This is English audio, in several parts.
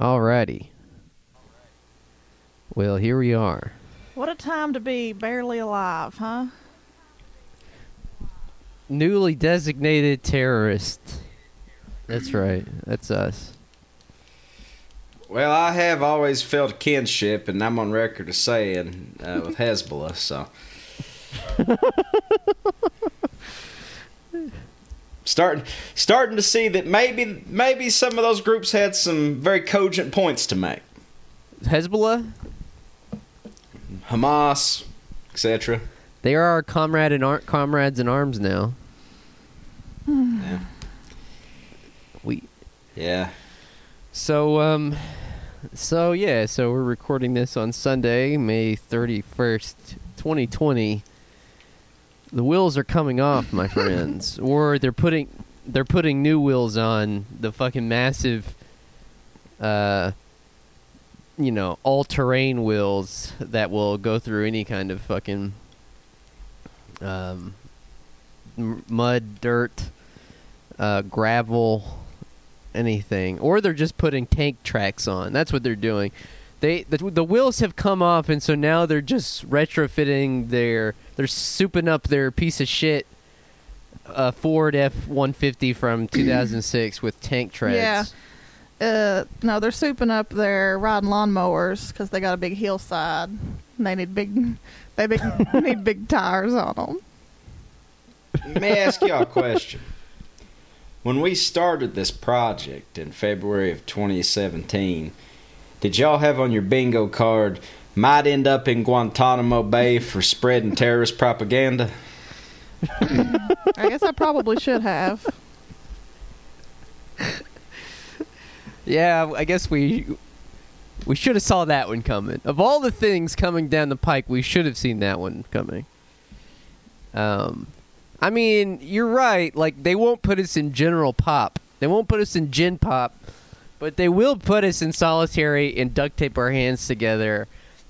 Alrighty. Well, here we are. What a time to be barely alive, huh? Newly designated terrorist. That's right. That's us. Well, I have always felt a kinship, and I'm on record as saying uh, with Hezbollah. So, starting starting to see that maybe maybe some of those groups had some very cogent points to make. Hezbollah, Hamas, etc. they are our comrade and ar- comrades in arms now. Yeah. We Yeah. So um so yeah, so we're recording this on Sunday, May 31st, 2020. The wheels are coming off, my friends. or they're putting they're putting new wheels on the fucking massive uh you know, all-terrain wheels that will go through any kind of fucking um m- mud, dirt, uh gravel, anything, or they're just putting tank tracks on. That's what they're doing. They the, the wheels have come off, and so now they're just retrofitting their they're souping up their piece of shit uh, Ford F one fifty from two thousand six with tank treads. Yeah. Uh, no, they're souping up their riding lawnmowers because they got a big hillside. And they need big, they big, need big tires on them. Let me ask y'all a question. When we started this project in February of 2017, did y'all have on your bingo card, might end up in Guantanamo Bay for spreading terrorist propaganda? I guess I probably should have. Yeah, I guess we we should have saw that one coming. Of all the things coming down the pike, we should have seen that one coming. Um, I mean, you're right. Like they won't put us in general pop. They won't put us in gin pop, but they will put us in solitary and duct tape our hands together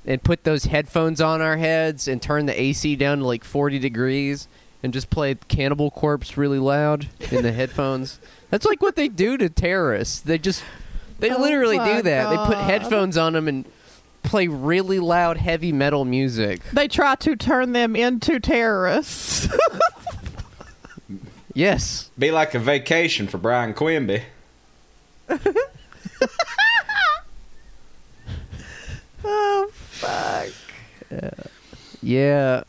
and put those headphones on our heads and turn the AC down to like 40 degrees and just play Cannibal Corpse really loud in the headphones. That's like what they do to terrorists. They just they Oh literally do that. They put headphones on them and play really loud heavy metal music. They try to turn them into terrorists. Yes. Be like a vacation for Brian Quimby. oh fuck! Yeah.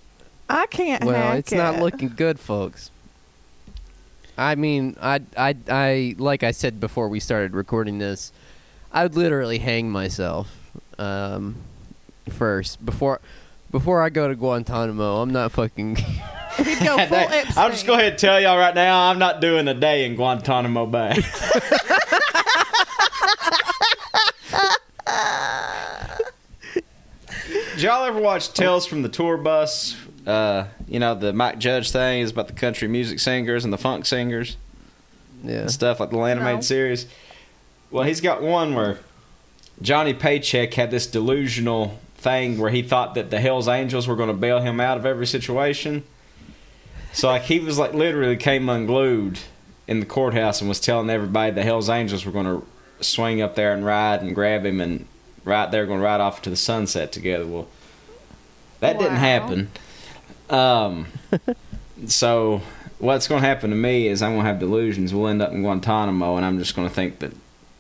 I can't. Well, hack it's not looking good, folks. I mean, I, I, I, like I said before we started recording this, I'd literally hang myself um, first before before I go to Guantanamo. I'm not fucking. He'd go full I'll just Epstein. go ahead and tell y'all right now, I'm not doing a day in Guantanamo Bay. Did y'all ever watch Tales from the Tour Bus? Uh, you know, the Mike Judge thing is about the country music singers and the funk singers Yeah. and stuff like the animated No. series. Well, he's got one where Johnny Paycheck had this delusional thing where he thought that the Hell's Angels were going to bail him out of every situation. So like he was like literally came unglued in the courthouse and was telling everybody the Hell's Angels were going to swing up there and ride and grab him and right there going right off to the sunset together. Well, that didn't happen. Um, so what's going to happen to me is I'm going to have delusions. We'll end up in Guantanamo, and I'm just going to think that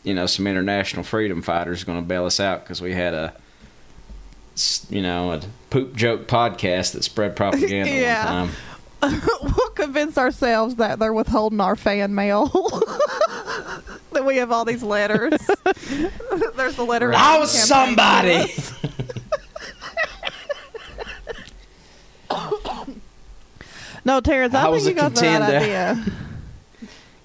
you know some international freedom fighters are going to bail us out because we had a you know a poop joke podcast that spread propaganda Yeah. one time. we'll convince ourselves that they're withholding our fan mail. that we have all these letters. There's a letter. I was somebody. no, Terrence, I, I think you a got the right idea.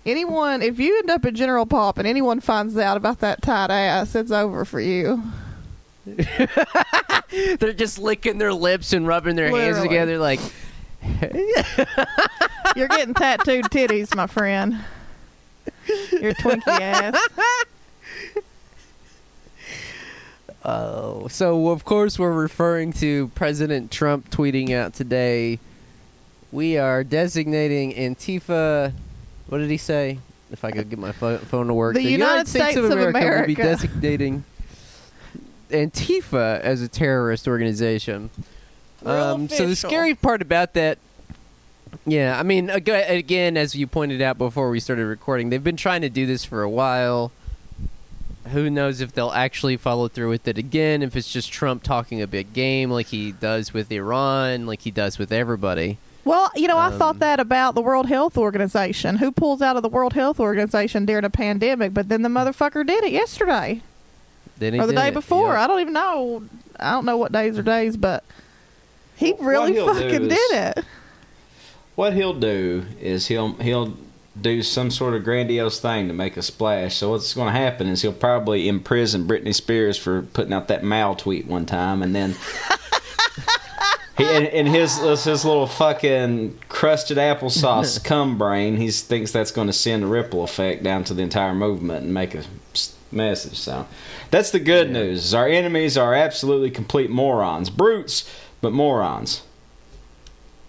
Anyone, if you end up in General Pop and anyone finds out about that tight ass, it's over for you. They're just licking their lips and rubbing their hands together, like. You're getting tattooed titties, my friend. Your Twinkie ass. Oh, so of course we're referring to President Trump tweeting out today. We are designating Antifa. What did he say? if I could get my pho- phone to work. The United States of America will be designating Antifa as a terrorist organization. Um, so the scary part about that, yeah, I mean, again, as you pointed out before we started recording, they've been trying to do this for a while. Who knows if they'll actually follow through with it again? If it's just Trump talking a big game like he does with Iran, like he does with everybody. Well, you know, I Um, thought that about the World Health Organization. Who pulls out of the World Health Organization during a pandemic? But then the motherfucker did it yesterday Then he or the did day it, before. yeah. I don't even know. I don't know what days are days, but he really he'll do fucking did it. What he'll do is he'll he'll do some sort of grandiose thing to make a splash. So what's going to happen is he'll probably imprison Britney Spears for putting out that Mal tweet one time, and then he in, his his little fucking crusted applesauce cum brain, he thinks that's going to send a ripple effect down to the entire movement and make a message. So that's the good news. Our enemies are absolutely complete morons, brutes, but morons.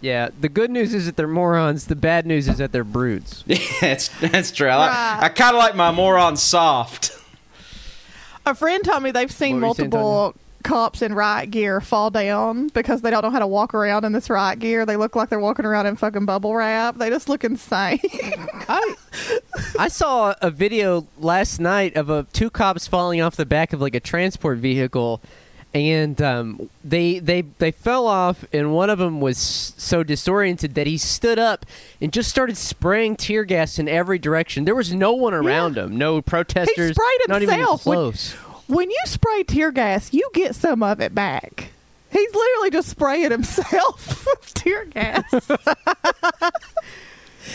Yeah, the good news is that they're morons. The bad news is that they're brutes. Yeah, that's that's true. I, like- Right. I kind of like my moron soft. A friend told me they've seen What were you saying, multiple cops in riot gear fall down because they don't know how to walk around in this riot gear. They look like they're walking around in fucking bubble wrap. They just look insane. I I saw a video last night of a two cops falling off the back of like a transport vehicle, and um, they they they fell off, and one of them was so disoriented that he stood up and just started spraying tear gas in every direction. There was no one around him, no protesters, He sprayed not even himself when- close. when you spray tear gas, you get some of it back. He's literally just spraying himself with tear gas.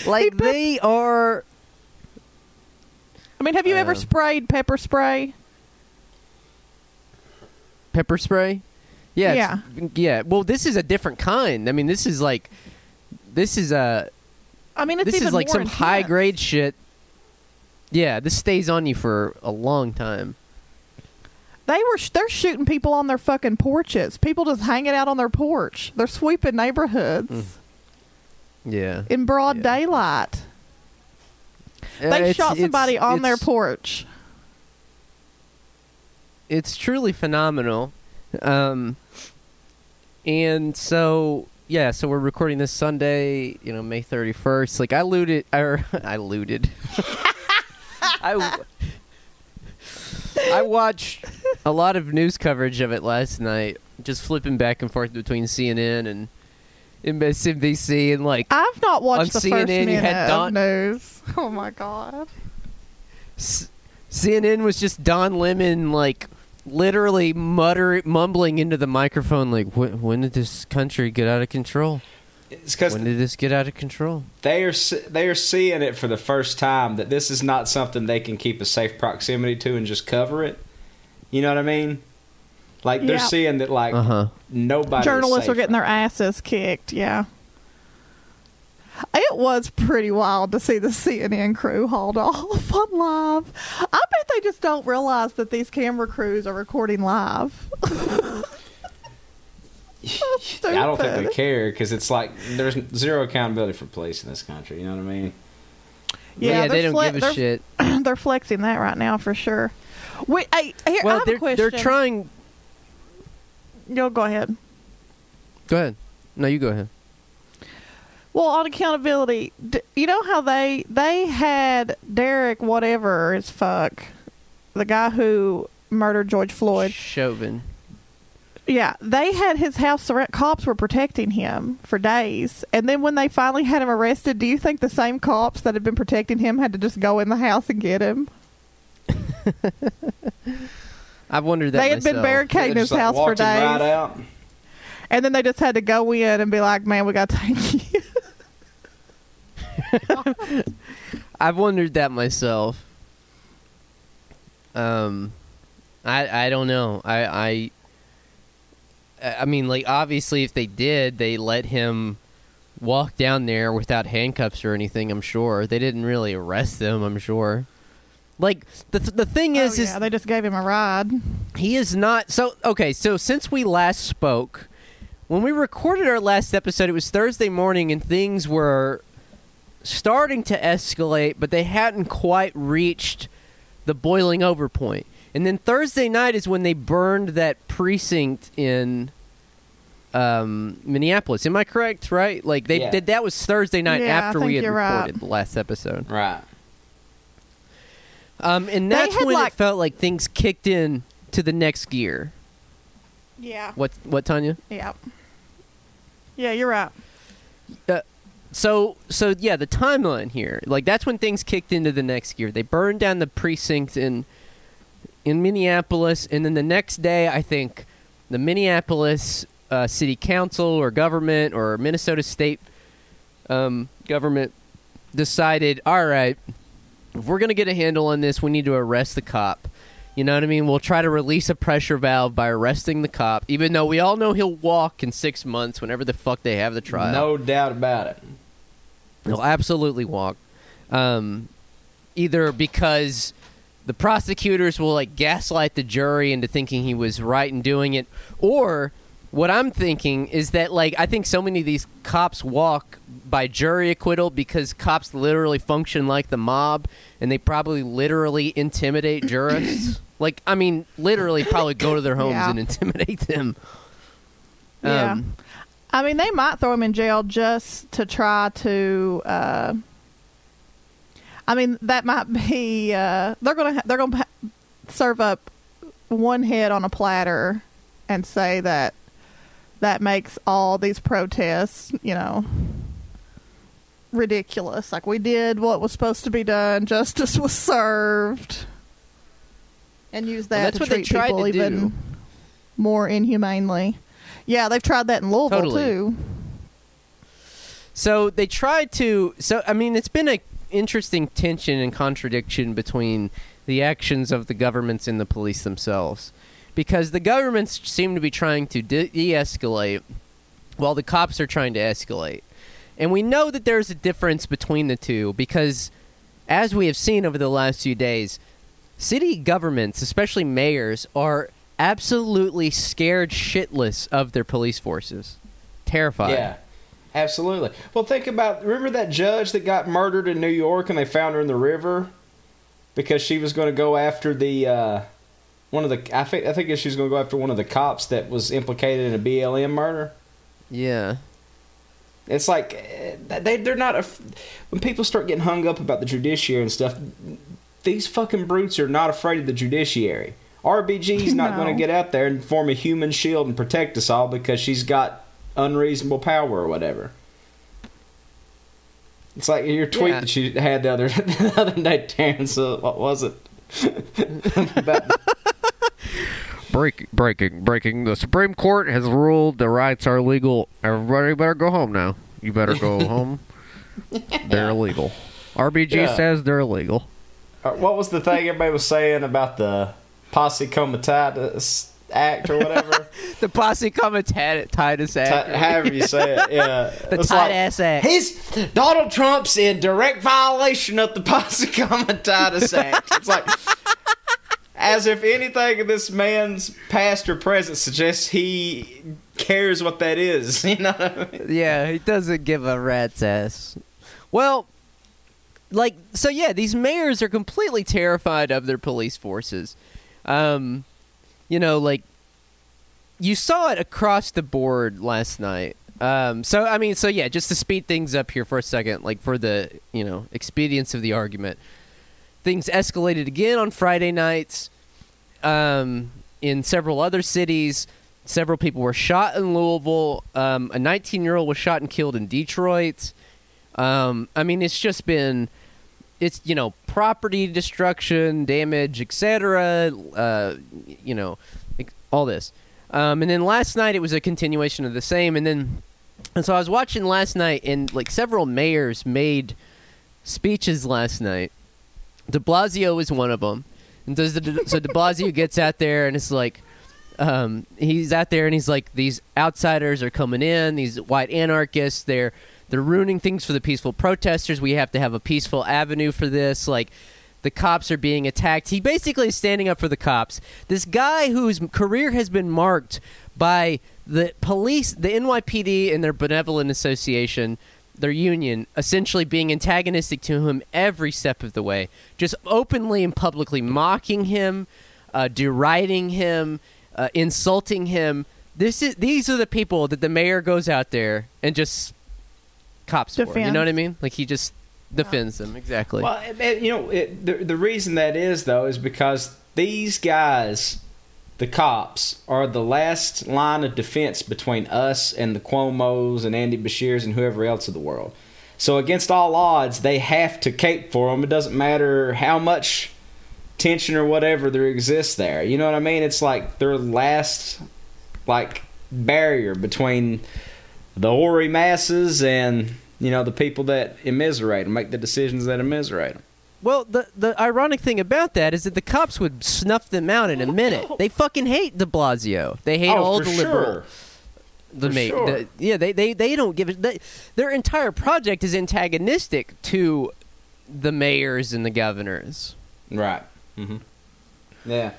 Like they are. I mean, have you ever Uh, sprayed pepper spray? Pepper spray. Yeah, it's- yeah. Well, this is a different kind. I mean, this is like, this is a I mean, it's this is like some intense. high grade shit. Yeah, this stays on you for a long time. They were sh- they're shooting people on their fucking porches. People just hanging out on their porch. They're sweeping neighborhoods Yeah, in broad Yeah. daylight. Uh, They it's- shot it's- somebody on their it's- porch. It's truly phenomenal. Um, and so yeah, so we're recording this Sunday, you know, May thirty first. Like I looted, or I looted. I I watched a lot of news coverage of it last night, just flipping back and forth between CNN and MSNBC, and like I've not watched the first CNN, you minute had of Don- news. Oh my god! S- CNN was just Don Lemon like literally mutter mumbling into the microphone like when, when did this country get out of control? It's because When did this get out of control? they are they are seeing it for the first time that this is not something they can keep a safe proximity to and just cover it. You know what I mean? Like they're Yeah. seeing that like Uh-huh. nobody. is Journalists are safe getting their asses kicked. Yeah. It was pretty wild to see the CNN crew hauled off on live. I bet they just don't realize that these camera crews are recording live. I don't think they care because it's like there's zero accountability for police in this country. You know what I mean? Yeah, they they're don't fle- give a they're- shit. they're flexing that right now for sure. Wait, hey, here, I Well, have they're a question. they're trying. Yo, go ahead. Go ahead. No, you go ahead. Well, on accountability, d- you know how they they had Derek whatever as fuck, the guy who murdered George Floyd. Chauvin. Yeah, they had his house surrounded. Cops were protecting him for days, and then when they finally had him arrested, do you think the same cops that had been protecting him had to just go in the house and get him? I've wondered that they had been barricading They his just, like, house for days, Right out. and then they just had to go in and be like, "Man, we got to take you." I've wondered that myself. Um, I I don't know. I I I mean, like obviously, if they did, they let him walk down there without handcuffs or anything. I'm sure they didn't really arrest him. I'm sure. Like the the thing is, oh, is they just gave him a ride. he is not so okay. So since we last spoke, when we recorded our last episode, it was Thursday morning, and things were starting to escalate, but they hadn't quite reached the boiling over point. And then Thursday night is when they burned that precinct in um, Minneapolis. Am I correct? Right? Like they Yeah. did. That was Thursday night Yeah, after we had you're right. recorded the last episode. Right. Um, and that's when like- it felt like things kicked in to the next gear. Yeah. What? What, Tanya? Yeah. Yeah, you're right. So, so yeah, the timeline here, like that's when things kicked into the next gear. They burned down the precinct in in Minneapolis, and then the next day, I think the Minneapolis uh, City Council or government or Minnesota State um, government decided, all right, if we're gonna get a handle on this, we need to arrest the cop. You know what I mean? We'll try to release a pressure valve by arresting the cop, even though we all know he'll walk in six months whenever the fuck they have the trial. No doubt about it. He'll absolutely walk. Um, either because the prosecutors will like gaslight the jury into thinking he was right in doing it, or what I'm thinking is that like I think so many of these cops walk by jury acquittal because cops literally function like the mob and they probably literally intimidate jurists. like I mean, literally probably go to their homes Yeah. and intimidate them. Yeah. I mean, they might throw him in jail just to try to. Uh, I mean, that might be. Uh, they're gonna ha- they're gonna ha- serve up one head on a platter and say that that makes all these protests, you know, ridiculous. Like we did what was supposed to be done, justice was served, and use that Well, to treat people to do. even more inhumanely. Yeah, they've tried that in Louisville Totally. too. So they tried to. So I mean, it's been a interesting tension and contradiction between the actions of the governments and the police themselves, because the governments seem to be trying to de- de-escalate, while the cops are trying to escalate, and we know that there's a difference between the two because, as we have seen over the last few days, city governments, especially mayors, are absolutely scared shitless of their police forces, terrified. Yeah, absolutely. Well, think about remember that judge that got murdered in New York and they found her in the river because she was going to go after the uh, one of the I think I think she was going to go after one of the cops that was implicated in a BLM murder. Yeah. It's like eh, they they're not af- when people start getting hung up about the judiciary and stuff. These fucking brutes are not afraid of the judiciary. RBG's not No. going to get out there and form a human shield and protect us all because she's got unreasonable power or whatever. It's like your tweet Yeah. that you had the other the other day, Terrence. Uh, what was it? about, Break, breaking, breaking. The Supreme Court has ruled the rights are legal. Everybody better go home now. You better go home. They're illegal. RBG Yeah. says they're illegal. uh, what was the thing everybody was saying about the posse comitatus uh, act or whatever? The posse comitatus act. however you say it, yeah. the tight like, ass act. He's Donald Trump's in direct violation of the Posse Comitatus Act. It's like as if anything in this man's past or present suggests he cares what that is. You know what I mean? yeah, he doesn't give a rat's ass. Well, like, so yeah, these mayors are completely terrified of their police forces. Um, you know, like, you saw it across the board last night. Um, so I mean, so yeah, just to speed things up here for a second, like for the you know expedience of the argument, things escalated again on Friday nights. Um, in several other cities, several people were shot in Louisville. Um, a 19-year-old was shot and killed in Detroit. Um, I mean, it's just been, it's you know, property destruction, damage, etc. Uh, you know, all this. Um, and then last night it was a continuation of the same. And then, and so I was watching last night, and like several mayors made speeches last night. De Blasio was one of them, and does the so De Blasio gets out there and it's like, um, he's out there and he's like, these outsiders are coming in, these white anarchists, they're they're ruining things for the peaceful protesters. We have to have a peaceful avenue for this. Like, the cops are being attacked. He basically is standing up for the cops. This guy whose career has been marked by the police, the NYPD, and their benevolent association their union essentially being antagonistic to him every step of the way, just openly and publicly mocking him, uh, deriding him, uh, insulting him. This is these are the people that the mayor goes out there and just cops for. You know what I mean? Like he just defends them exactly. Well, it- it- you know, it, the the reason that is though is because these guys, the cops, are the last line of defense between us and the Cuomo's and Andy Beshears and whoever else of the world. So against all odds, they have to cape for them. It doesn't matter how much tension or whatever there exists there. You know what I mean? It's like their last like barrier between the hoary masses and you know the people that immiserate them, make the decisions that immiserate them. Well, the the ironic thing about that is that the cops would snuff them out in a minute. They fucking hate De Blasio. They hate all oh, for the sure. liberal. The For ma- sure. the- yeah, they, they they don't give it. They, their entire project is antagonistic to the mayors and the governors. Right. Mm-hmm. Yeah.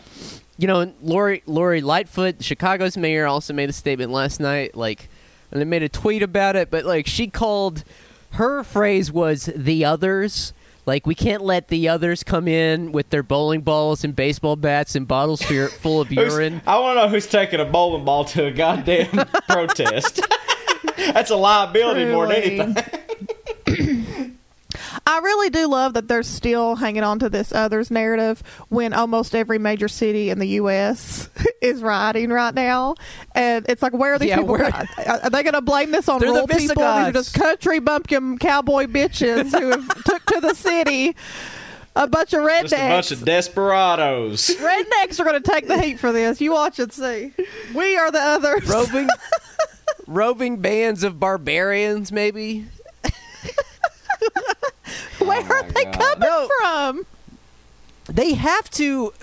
You know, Lori Lori Lightfoot, Chicago's mayor, also made a statement last night. Like, and they made a tweet about it. But like, she called her phrase was "the others." Like, we can't let the others come in with their bowling balls and baseball bats and bottles full full of urine. I want to know who's taking a bowling ball to a goddamn protest. That's a liability more than anything. I really do love that they're still hanging on to this others narrative when almost every major city in the U.S. is rioting right now, and it's like, where are these Yeah, people? where- Are, are they going to blame this on They're the people? These are Visigoths. just country bumpkin cowboy bitches who have took to the city. A bunch of rednecks. Just a bunch of desperados. rednecks are going to take the heat for this. You watch and see. We are the others. roving roving bands of barbarians maybe Where Oh are they God. coming No. from? they have to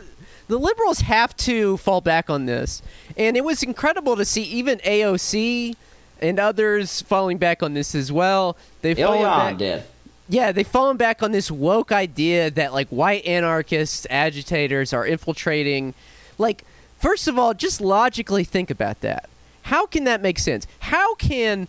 the liberals have to fall back on this and it was incredible to see even aoc and others falling back on this as well they've fallen back did. yeah they've fallen back on this woke idea that like white anarchists agitators are infiltrating like first of all just logically think about that how can that make sense how can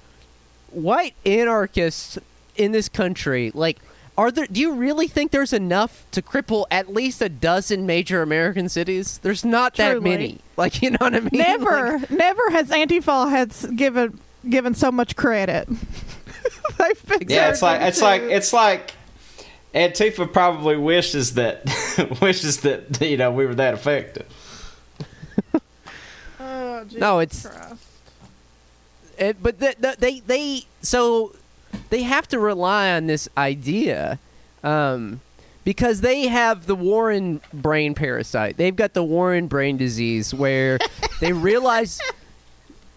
white anarchists in this country like are there do you really think there's enough to cripple at least a dozen major american cities there's not that many like you know what i mean Never, Like, never has Antifa has given given so much credit. They've been Yeah, it's like turned it's like it's like Antifa probably wishes that wishes that you know we were that effective. Oh, No, it's- Christ. it, but the, the, they they so they have to rely on this idea um, because they have the Warren brain parasite. They've got the Warren brain disease where they realize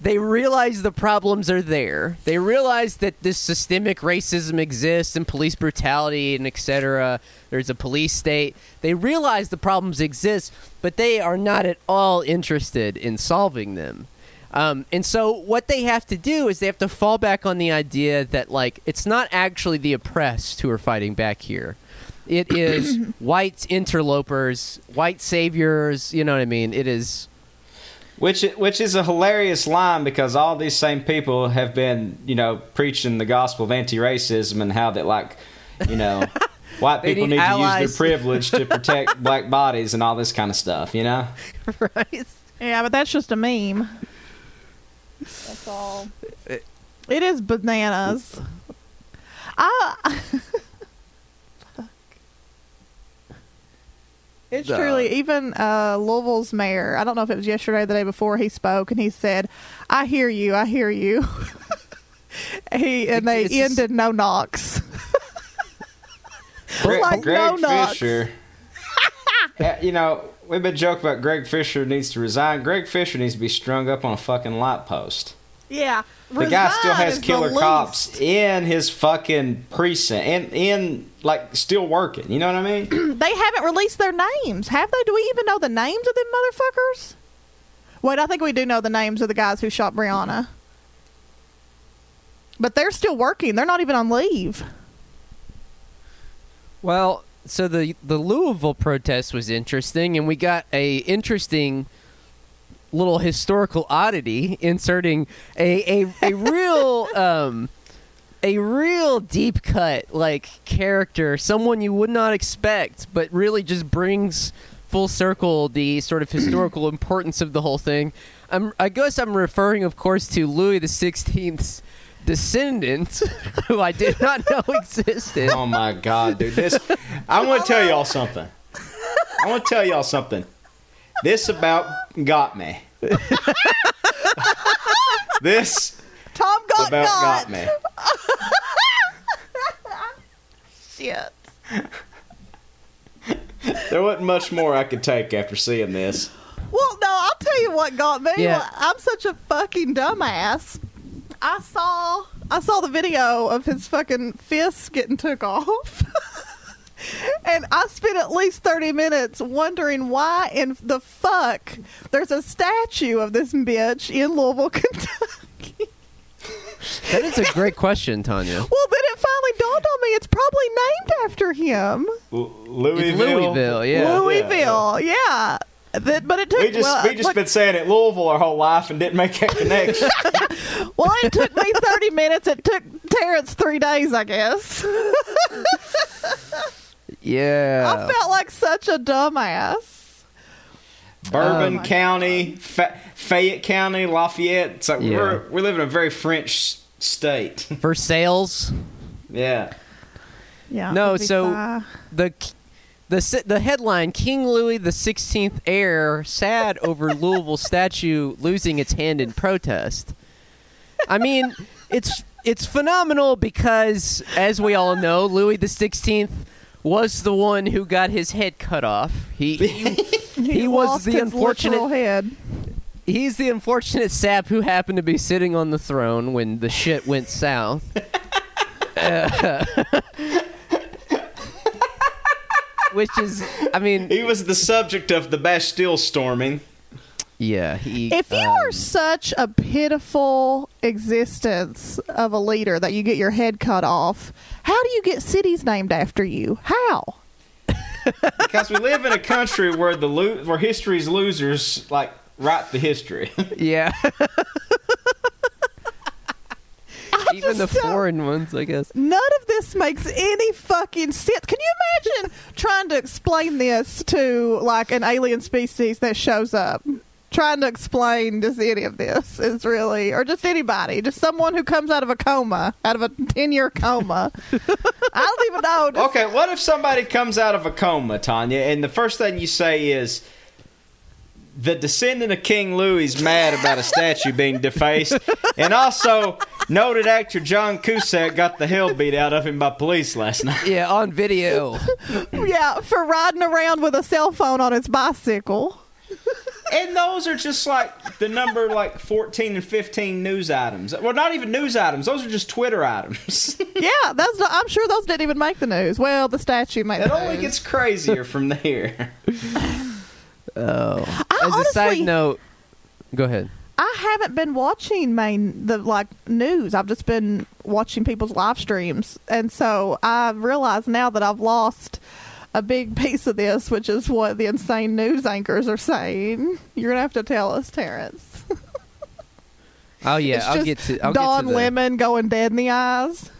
they realize the problems are there. They realize that this systemic racism exists and police brutality and etc. There's a police state. They realize the problems exist, but they are not at all interested in solving them. Um, and so what they have to do is they have to fall back on the idea that like it's not actually the oppressed who are fighting back here. It is white interlopers, white saviors. You know what I mean? It is. Which which is a hilarious line because all these same people have been, you know, preaching the gospel of anti-racism and how that like, you know, white people need need, to use their privilege to protect black bodies and all this kind of stuff, you know? right. Yeah, but that's just a meme. That's all. It is bananas. I. It's Duh. truly even uh, Louisville's mayor. I don't know if it was yesterday or the day before he spoke, and he said, "I hear you, I hear you." he and they It's just- ended no knocks. Greg, Like Greg no knocks. Fisher. Yeah, you know, we've been joking about Greg Fisher needs to resign. Greg Fisher needs to be strung up on a fucking light post. Yeah, The guy still has killer cops in his fucking precinct and in like still working. You know what I mean? They haven't released their names, have they? Do we even know the names of them motherfuckers? Wait, I think we do know the names of the guys who shot Breonna. But they're still working. They're not even on leave. Well, so the the Louisville protest was interesting, and we got a interesting little historical oddity inserting a a, a real um, a real deep cut like character, someone you would not expect, but really just brings full circle the sort of historical importance of the whole thing. I'm, I guess I'm referring, of course, to Louis the Sixteenth's descendant, who I did not know existed. Oh my god, dude! This I want to tell y'all something. I want to tell y'all something. This about got me. this Tom got about got. got me. Shit. There wasn't much more I could take after seeing this. Well, no, I'll tell you what got me. Yeah. Well, I'm such a fucking dumbass. I saw I saw the video of his fucking fists getting took off. and I spent at least 30 minutes wondering why in the fuck there's a statue of this bitch in Louisville, Kentucky. That is a great question, Tanya. Well, then it finally dawned on me it's probably named after him. L- Louisville. It's Louisville, yeah. Louisville, yeah. That- but it took We just well, we just like- been saying it Louisville our whole life and didn't make that connection. Well, it took me 30 minutes. It took Terrence three days, I guess. Yeah. I felt like such a dumbass. Bourbon Um, County, Fa- Fayette County, Lafayette. It's like Yeah. we're we live in a very French state. Versailles, yeah. Yeah. No, so- fine. the the the headline King Louis the 16th heir sad over Louisville statue losing its hand in protest. I mean, it's it's phenomenal because as we all know, Louis the 16th was the one who got his head cut off. He he, he was lost the his unfortunate head. he's the unfortunate sap who happened to be sitting on the throne when the shit went south. Uh, which is, I mean, He was the subject of the Bastille storming. yeah. He, If you um, are such a pitiful existence of a leader that you get your head cut off, how do you get cities named after you? How? Because we live in a country where the lo- where history's losers like write the history. yeah. Even the foreign ones, I guess. None of this makes any fucking sense. Can you imagine trying to explain this to like an alien species that shows up? Trying to explain just any of this is really, or just anybody, just someone who comes out of a coma, out of a 10 year coma. I don't even know. Just- okay, what if somebody comes out of a coma, Tanya, and the first thing you say is the descendant of King Louis is mad about a statue being defaced, and also noted actor John Cusack got the hell beat out of him by police last night. Yeah, on video. Yeah, for riding around with a cell phone on his bicycle. And those are just like the number like 14 and 15 news items. Well, not even news items. Those are just Twitter items. Yeah, that's. Not, I'm sure those didn't even make the news. Well, the statue made it the only news. gets crazier from there. Oh. I As a side note, go ahead. I haven't been watching main the like news. I've just been watching people's live streams, and so I realize now that I've lost a big piece of this, which is what the insane news anchors are saying. You're gonna have to tell us, Terrence. Oh yeah, It's I'll just get to. I'll Don get to the, Lemon going dead in the eyes.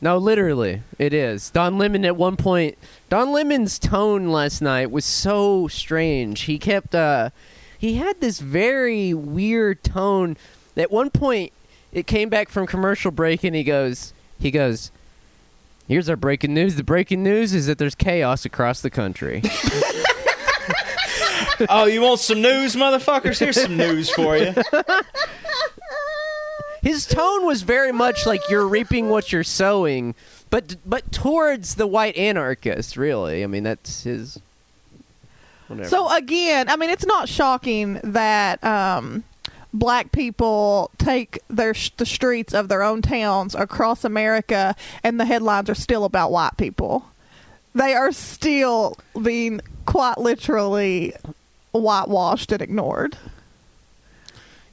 No, literally, it is. Don Lemon at one point. Don Lemon's tone last night was so strange. He kept. uh He had this very weird tone. At one point, it came back from commercial break, and he goes. He goes. Here's our breaking news. The breaking news is that there's chaos across the country. oh, you want some news, motherfuckers? Here's some news for you. His tone was very much like you're reaping what you're sowing, but but towards the white anarchist. Really, I mean that's his. Whatever. So again, I mean, it's not shocking that um, black people take their the streets of their own towns across America, and the headlines are still about white people. They are still being quite literally whitewashed and ignored.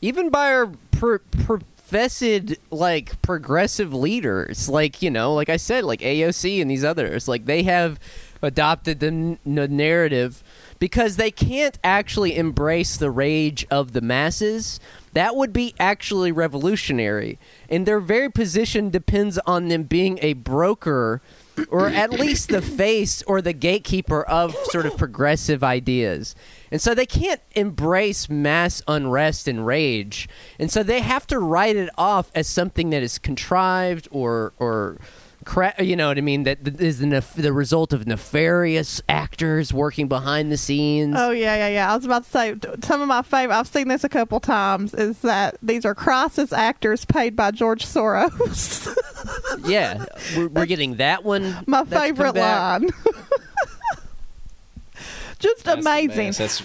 even by our pr- professed like progressive leaders like you know like i said like aoc and these others like they have adopted the, n- the narrative because they can't actually embrace the rage of the masses. That would be actually revolutionary. And their very position depends on them being a broker or at least the face or the gatekeeper of sort of progressive ideas. And so they can't embrace mass unrest and rage. And so they have to write it off as something that is contrived or or cra- you know what I mean that that is the nef- the result of nefarious actors working behind the scenes. Oh yeah, yeah, yeah. I was about to say some of my favorite. I've seen this a couple times. Is that these are crisis actors paid by George Soros? Yeah, we're, we're getting that one. my that's favorite line. Just That's amazing. That's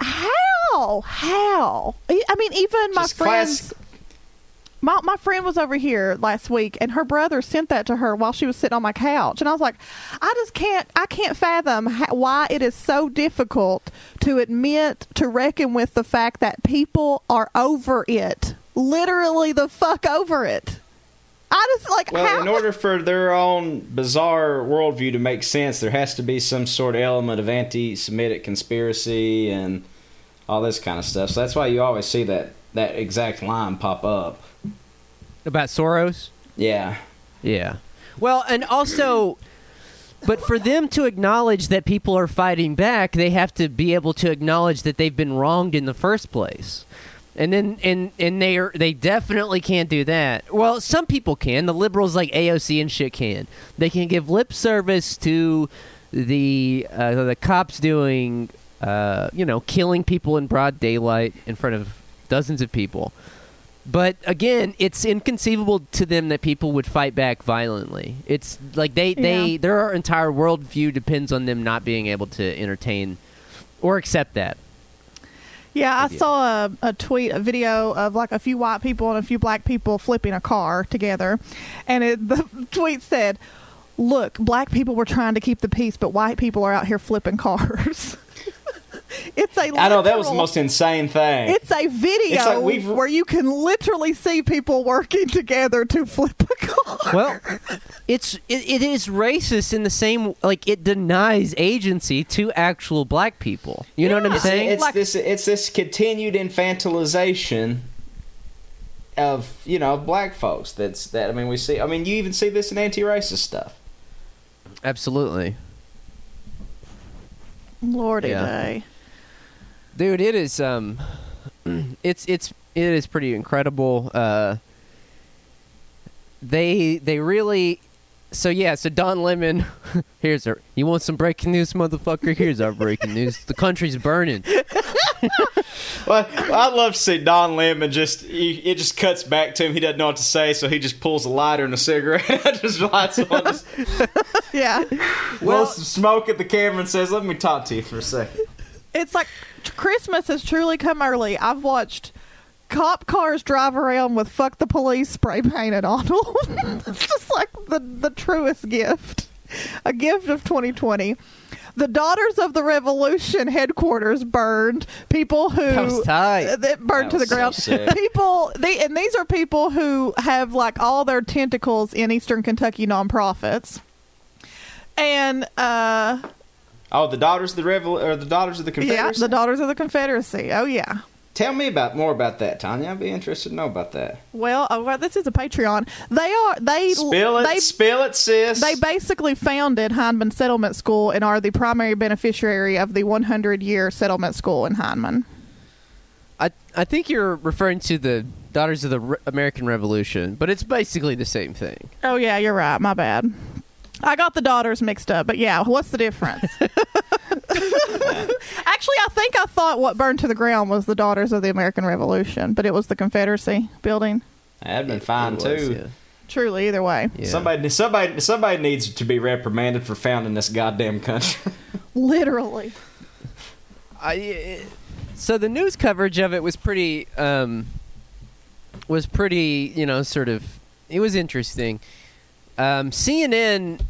How? How? I I mean, even my friends. classic- My my friend was over here last week, and her brother sent that to her while she was sitting on my couch, and I was like, I just can't, I can't fathom how, why it is so difficult to admit to reckon with the fact that people are over it, literally the fuck over it. I just like Well, how. in order for their own bizarre worldview to make sense, there has to be some sort of element of anti-Semitic conspiracy and all this kind of stuff. So that's why you always see that that exact line pop up. about Soros. Yeah, Yeah. Well, and also, but for them to acknowledge that people are fighting back, they have to be able to acknowledge that they've been wronged in the first place. And then, and and they are they definitely can't do that. Well, some people can. The liberals like AOC and shit can. They can give lip service to the uh, the cops doing, uh, you know, killing people in broad daylight in front of dozens of people. But again, it's inconceivable to them that people would fight back violently. It's like they, they Yeah. their entire worldview depends on them not being able to entertain or accept that. Yeah, I saw a, a tweet, a video of like a few white people and a few black people flipping a car together, and it, the tweet said, "Look, black people were trying to keep the peace, but white people are out here flipping cars." it's a I know that was the most insane thing. It's a video It's like we've- where you can literally see people working together to flip a car. Well, it's it, it is racist in the same like it denies agency to actual black people. You know what I'm Yeah. saying? it's Like- this it's this continued infantilization of you know black folks. That's that. I mean, we see. I mean, you even see this in anti-racist stuff. Absolutely. Lordy Yeah. day. Dude it is um it's it's it is pretty incredible uh they they really so yeah so don lemon here's our you want some breaking news motherfucker here's our breaking news the country's burning Well, I'd love to see Don Lemon just. He, it just cuts back to him. He doesn't know what to say, so he just pulls a lighter and a cigarette, just lights on, just Yeah. Well- blows some smoke at the camera, and says, "Let me talk to you for a second. It's like Christmas has truly come early. I've watched cop cars drive around with "fuck the police" spray painted on them. it's just like the the truest gift, a gift of 2020. The Daughters of the Revolution headquarters burned. People who That was tight. that burned That to the so ground. people, they, and these are people who have like all their tentacles in Eastern Kentucky nonprofits. And uh, Oh, the daughters of the Revol or the daughters of the yeah, Confederacy. the Daughters of the Confederacy. Oh yeah. Tell me about more about that, Tanya. I'd be interested to know about that. Well, uh, well, this is a Patreon. They are they Spill it, they spill it, sis. they basically founded Hindman Settlement School and are the primary beneficiary of the 100 year settlement school in Hindman. i i think you're referring to the daughters of the Re- american revolution but it's basically the same thing Oh yeah, you're right. My bad. I got the daughters mixed up, but yeah, what's the difference? Actually, I think I thought what burned to the ground was the Daughters of the American Revolution, but it was the Confederacy building. That'd been fine It too. was, yeah. Truly, either way. Yeah. Somebody, somebody, somebody needs to be reprimanded for founding this goddamn country. Literally. I, it- so the news coverage of it was pretty um, was pretty you know sort of it was interesting. Um, CNN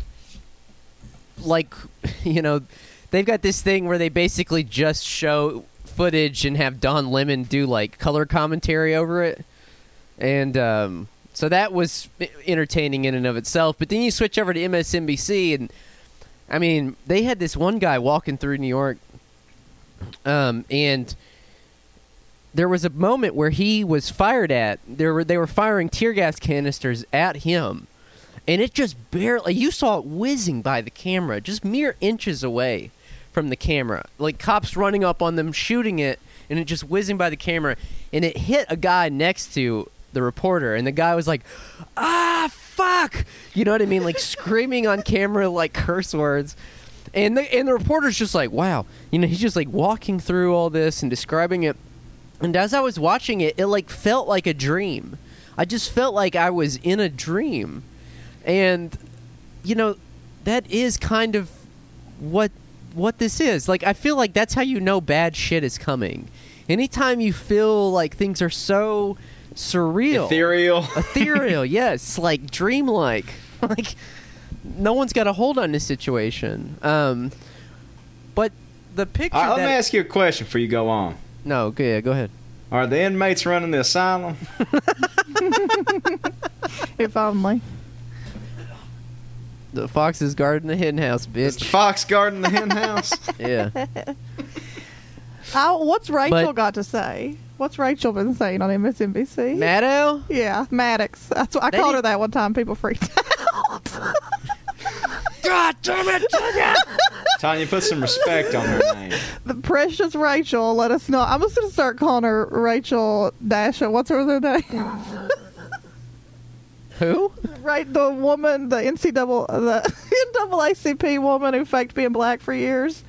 like you know they've got this thing where they basically just show footage and have Don Lemon do like color commentary over it, and um, so that was entertaining in and of itself. But then you switch over to MSNBC and I mean they had this one guy walking through New York um, and there was a moment where he was fired at. There were they were firing tear gas canisters at him, and it just barely. You saw it whizzing by the camera, just mere inches away from the camera. Like cops running up on them, shooting it, and it just whizzing by the camera, and it hit a guy next to the reporter, and the guy was like, "Ah, fuck!" You know what I mean? Like screaming on camera like curse words. And the and the reporter's just like, wow, you know, he's just like walking through all this and describing it. And as I was watching it, it like felt like a dream. I just felt like I was in a dream. And you know, that is kind of what what this is. Like I feel like that's how you know bad shit is coming. Anytime you feel like things are so surreal, Ethereal. ethereal, yes, like dreamlike. Like no one's got a hold on this situation. Um, but the picture. All right, let me ask you a question before you go on. no, go, yeah, go ahead. Are the inmates running the asylum? If only. The fox is guarding the hen house, Is the bitch. fox guarding the hen house? yeah. Oh, what's Rachel But- got to say? What's Rachel been saying on MSNBC? Maddow? yeah, Maddox. That's what I They called did- her that one time. People freaked out. God damn it! Tanya, put some respect on her name. the precious Rachel. Let us know. I'm just gonna start calling her Rachel Dasha. What's her other name? Who? right, the woman, the NCAA, the NAACP woman who faked being black for years.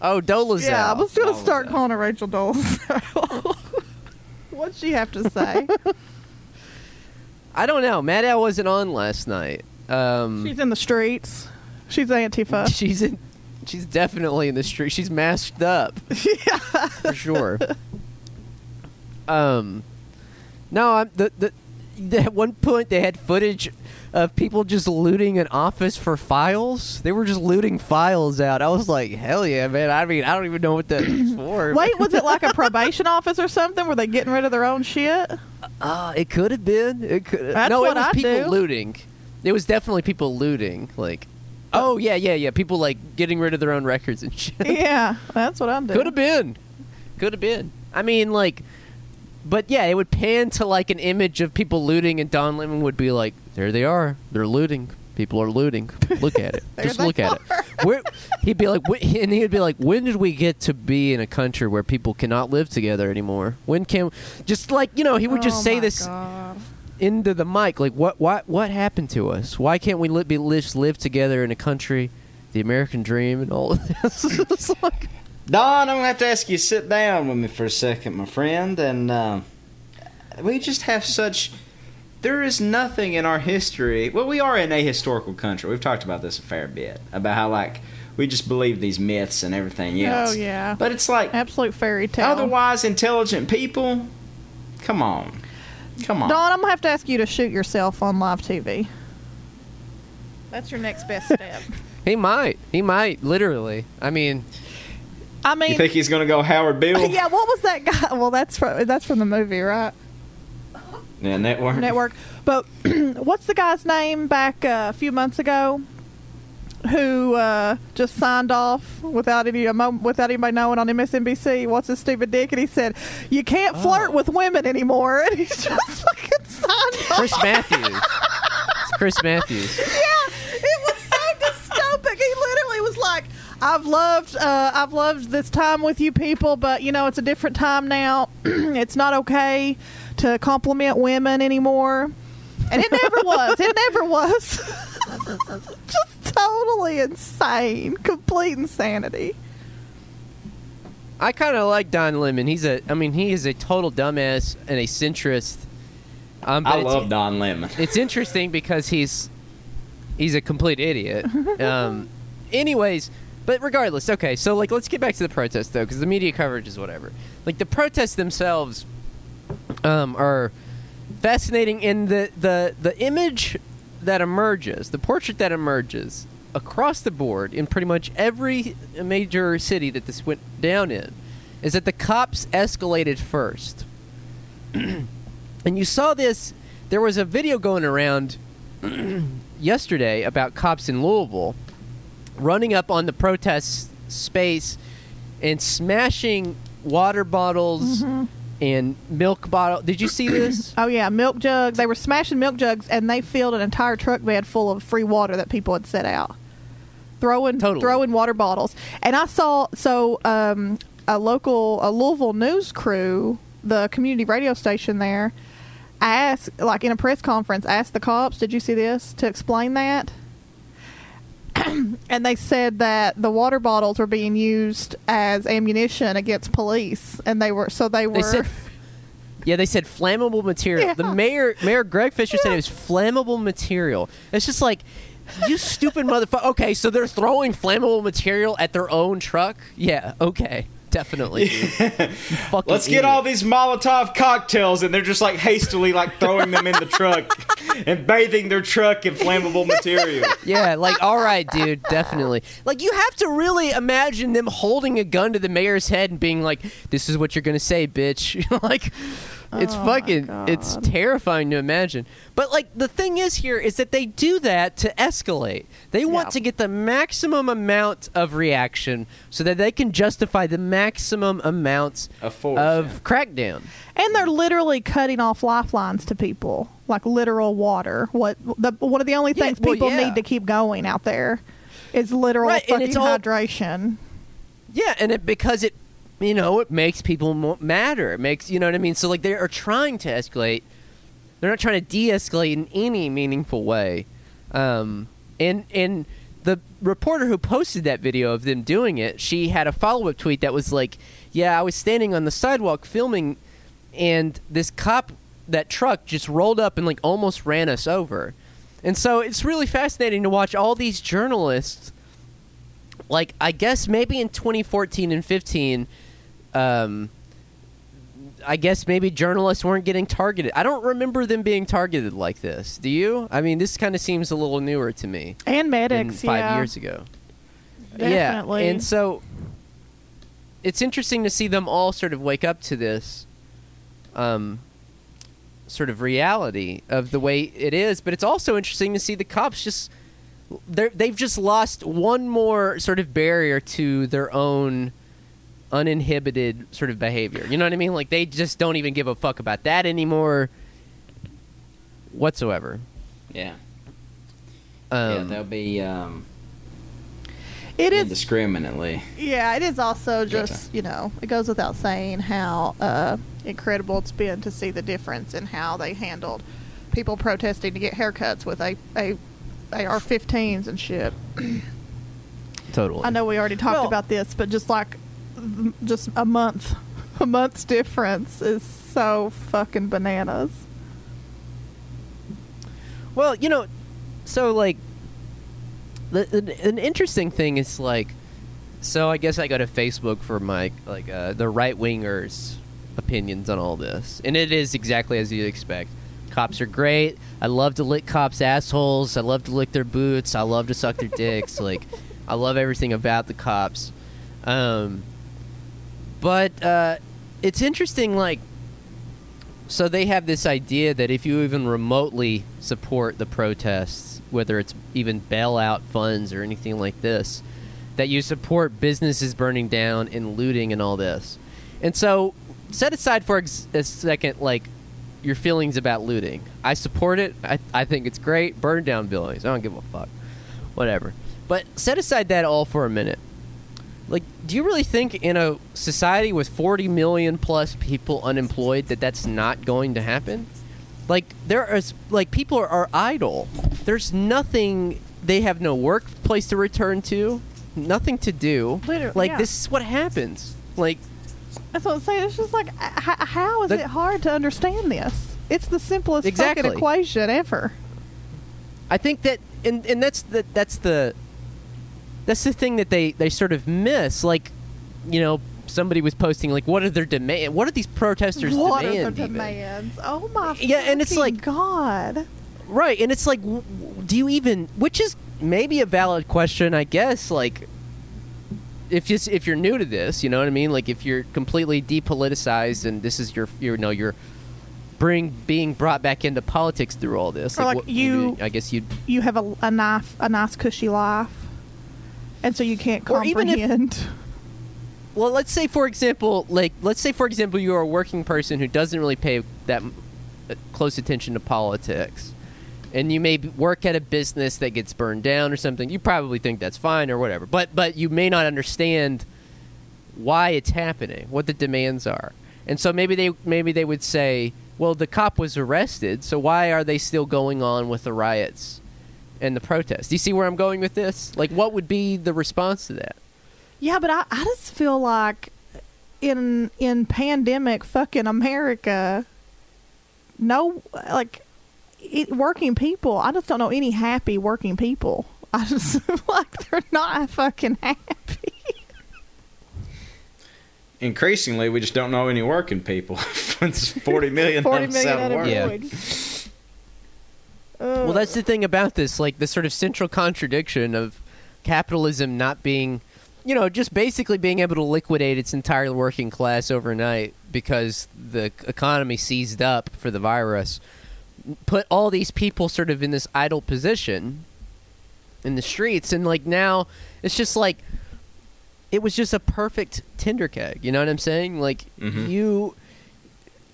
Oh, Dolezal. Yeah, I'm just gonna start calling her Rachel Dolezal. What'd she have to say? I don't know. Maddow wasn't on last night. Um, She's in the streets. She's Antifa. she's in. She's definitely in the street. She's masked up yeah. for sure. Um, no, I'm the the. At one point, they had footage of people just looting an office for files. They were just looting files out. I was like, hell yeah, man. I mean, I don't even know what that is for. Wait, was it like a probation office or something? Were they getting rid of their own shit? Uh, it could have been. It could. That's no, what it was I people do. looting. It was definitely people looting. Like, oh yeah, yeah, yeah. People like getting rid of their own records and shit. Yeah, that's what I'm doing. could have been. Could have been. I mean, like, but yeah, it would pan to like an image of people looting, and Don Lemon would be like, "There they are. They're looting. People are looting. Look at it. Just look at it." Where, he'd be like, and he'd be like, "When did we get to be in a country where people cannot live together anymore? When can just like you know?" He would just Oh say this God. into the mic like what what what happened to us why can't we li- be live, live together in a country the american dream and all of this It's like- Don, I'm gonna have to ask you to sit down with me for a second, my friend, and um, we just have such. There is nothing in our history. Well, we are in a historical country. We've talked about this a fair bit about how like we just believe these myths and everything else. Oh yeah, But it's like absolute fairy tale. otherwise intelligent people. Come on, come on. Don, I'm gonna have to ask you to shoot yourself on live TV. That's your next best step. he might he might literally i mean I mean, you think he's gonna go Howard Beale? yeah. What was that guy? Well, that's from that's from the movie, right? Yeah, network. Network. But what's the guy's name back uh, a few months ago? Who uh, just signed off without any a mo- without anybody knowing on MSNBC? What's his stupid dick? And he said, "You can't flirt Oh. with women anymore." And he's just fucking signed off. chris matthews it's chris matthews "I've loved, uh, I've loved this time with you people, but you know, it's a different time now. it's not okay to compliment women anymore." And it never was. It never was. Just totally insane, complete insanity. i kind of like don lemon he's a i mean he is a total dumbass and a centrist um, I it's- love Don Lemon. it's interesting because he's he's a complete idiot. Um, anyways, but regardless, okay. So like, let's get back to the protests though, because the media coverage is whatever. Like the protests themselves um, are fascinating in the the the image that emerges, the portrait that emerges across the board in pretty much every major city that this went down in, is that the cops escalated first. And you saw this. There was a video going around yesterday about cops in Louisville running up on the protest space and smashing water bottles and milk bottle. Did you see this? Oh yeah, milk jugs. They were smashing milk jugs, and they filled an entire truck bed full of free water that people had set out, throwing Totally. throwing water bottles. And I saw so um, a local a Louisville news crew, the community radio station there, asked like in a press conference, asked the cops, "Did you see this?" to explain that. and they said that the water bottles were being used as ammunition against police, and they were so they were. They said, yeah, they said flammable material. The mayor, Mayor Greg Fisher, said it was flammable material. It's just like, you stupid motherfucker. Okay, so they're throwing flammable material at their own truck. Yeah, okay, definitely. fucking Let's get idiot. all these Molotov cocktails, and they're just like hastily like throwing them in the truck and bathing their truck in flammable material. Yeah, like all right, dude, definitely. Like you have to really imagine them holding a gun to the mayor's head and being like, "This is what you're gonna say, bitch." like, it's Oh fucking, it's terrifying to imagine. But like the thing is here is that they do that to escalate. They want Yeah. to get the maximum amount of reaction so that they can justify the maximum amount Of force, of crackdown. And they're literally cutting off lifelines to people, like literal water. What the one of the only Yeah, things well, people yeah. need to keep going out there is literal Right, and fucking it's all- hydration. Yeah, and it because it, you know, it makes people mo- madder. It makes you know what I mean. So like they are trying to escalate. They're not trying to de-escalate in any meaningful way. Um, and and the reporter who posted that video of them doing it, she had a follow-up tweet that was like, "Yeah, I was standing on the sidewalk filming, and this cop, that truck, just rolled up and like almost ran us over." And so it's really fascinating to watch all these journalists like I guess maybe in 2014 and 15 um I guess maybe journalists weren't getting targeted. I don't remember them being targeted like this. Do you? I mean, this kind of seems a little newer to me And medics, 5 yeah. years ago. Definitely. Yeah. And so it's interesting to see them all sort of wake up to this um sort of reality of the way it is, but it's also interesting to see the cops just they're, they've just lost one more sort of barrier to their own uninhibited sort of behavior. You know what I mean? Like they just don't even give a fuck about that anymore whatsoever. Yeah, Um, yeah, they'll be um, It is indiscriminately. Yeah, it is also just you know it goes without saying how uh, incredible it's been to see the difference in how they handled people protesting to get haircuts with a a AR-15s and shit. totally. I know we already talked Well- about this, but just like just a month, a month's difference is so fucking bananas. Well, you know, so like, the, the an interesting thing is like, so I guess I go to Facebook for my like uh, the right wingers opinions on all this, and it is exactly as you'd expect. Cops are great. I love to lick cops' assholes. I love to lick their boots. I love to suck their dicks. Like, I love everything about the cops. Um, but uh, it's interesting, like, so they have this idea that if you even remotely support the protests, whether it's even bailout funds or anything like this, that you support businesses burning down and looting and all this. And so, set aside for ex- a second, like your feelings about looting. I support it. I, I think it's great. Burn down buildings. I don't give a fuck. Whatever. But set aside that all for a minute. Do you really think in a society with 40 million plus people unemployed that that's not going to happen? Like, there is, like, people are, are idle. There's nothing, they have no workplace to return to, nothing to do. Literally, like, yeah. this is what happens. Like, That's what I'm saying. It's just like, how is That- it hard to understand this? It's the simplest Exactly. fucking equation ever. I think that, and and that's the that's the that's the thing that they they sort of miss. Like, you know, somebody was posting like, what are their demand? What are these protesters what demand? are the even? demands? Oh my! God. Yeah, and it's like- God. Right, and it's like, do you even? Which is maybe a valid question, I guess. Like, if just if you're new to this, you know what I mean. Like, if you're completely depoliticized and this is your, you know, you're bring being brought back into politics through all this. Or like what- you- I guess you'd You have a, a nice, a nice cushy life, and so you can't Or even if- comprehend. well, let's say for example, like let's say for example, you are a working person who doesn't really pay that uh, close attention to politics, and you may work at a business that gets burned down or something. You probably think that's fine or whatever, but but you may not understand why it's happening, what the demands are, and so maybe they maybe they would say, well, the cop was arrested, so why are they still going on with the riots and the protests? Do you see where I'm going with this? Like, what would be the response to that? Yeah, but I, I just feel like in in pandemic fucking America, no like it, working people. I just don't know any happy working people. I just feel like they're not fucking happy. Increasingly, we just don't know any working people. it's 40 million Forty of us million out of work. Yeah. Unemployed. Well, that's the thing about this, like the sort of central contradiction of capitalism not being, you know, just basically being able to liquidate its entire working class overnight because the economy seized up for the virus. Put all these people sort of in this idle position in the streets, and like now it's just like it was just a perfect tinder keg. You know what I'm saying? Like Mhm. you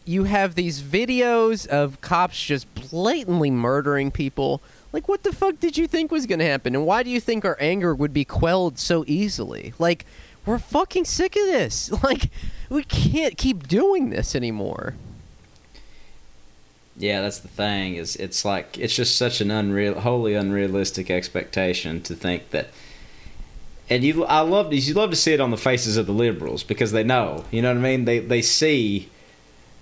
you have these videos of cops just blatantly murdering people. Like, what the fuck did you think was going to happen? And why do you think our anger would be quelled so easily? Like, we're fucking sick of this. Like, we can't keep doing this anymore. Yeah, that's the thing. Is it's like it's just such an unreal, wholly unrealistic expectation to think that. And you, I love. You love to see it on the faces of the liberals because they know. You know what I mean? They they see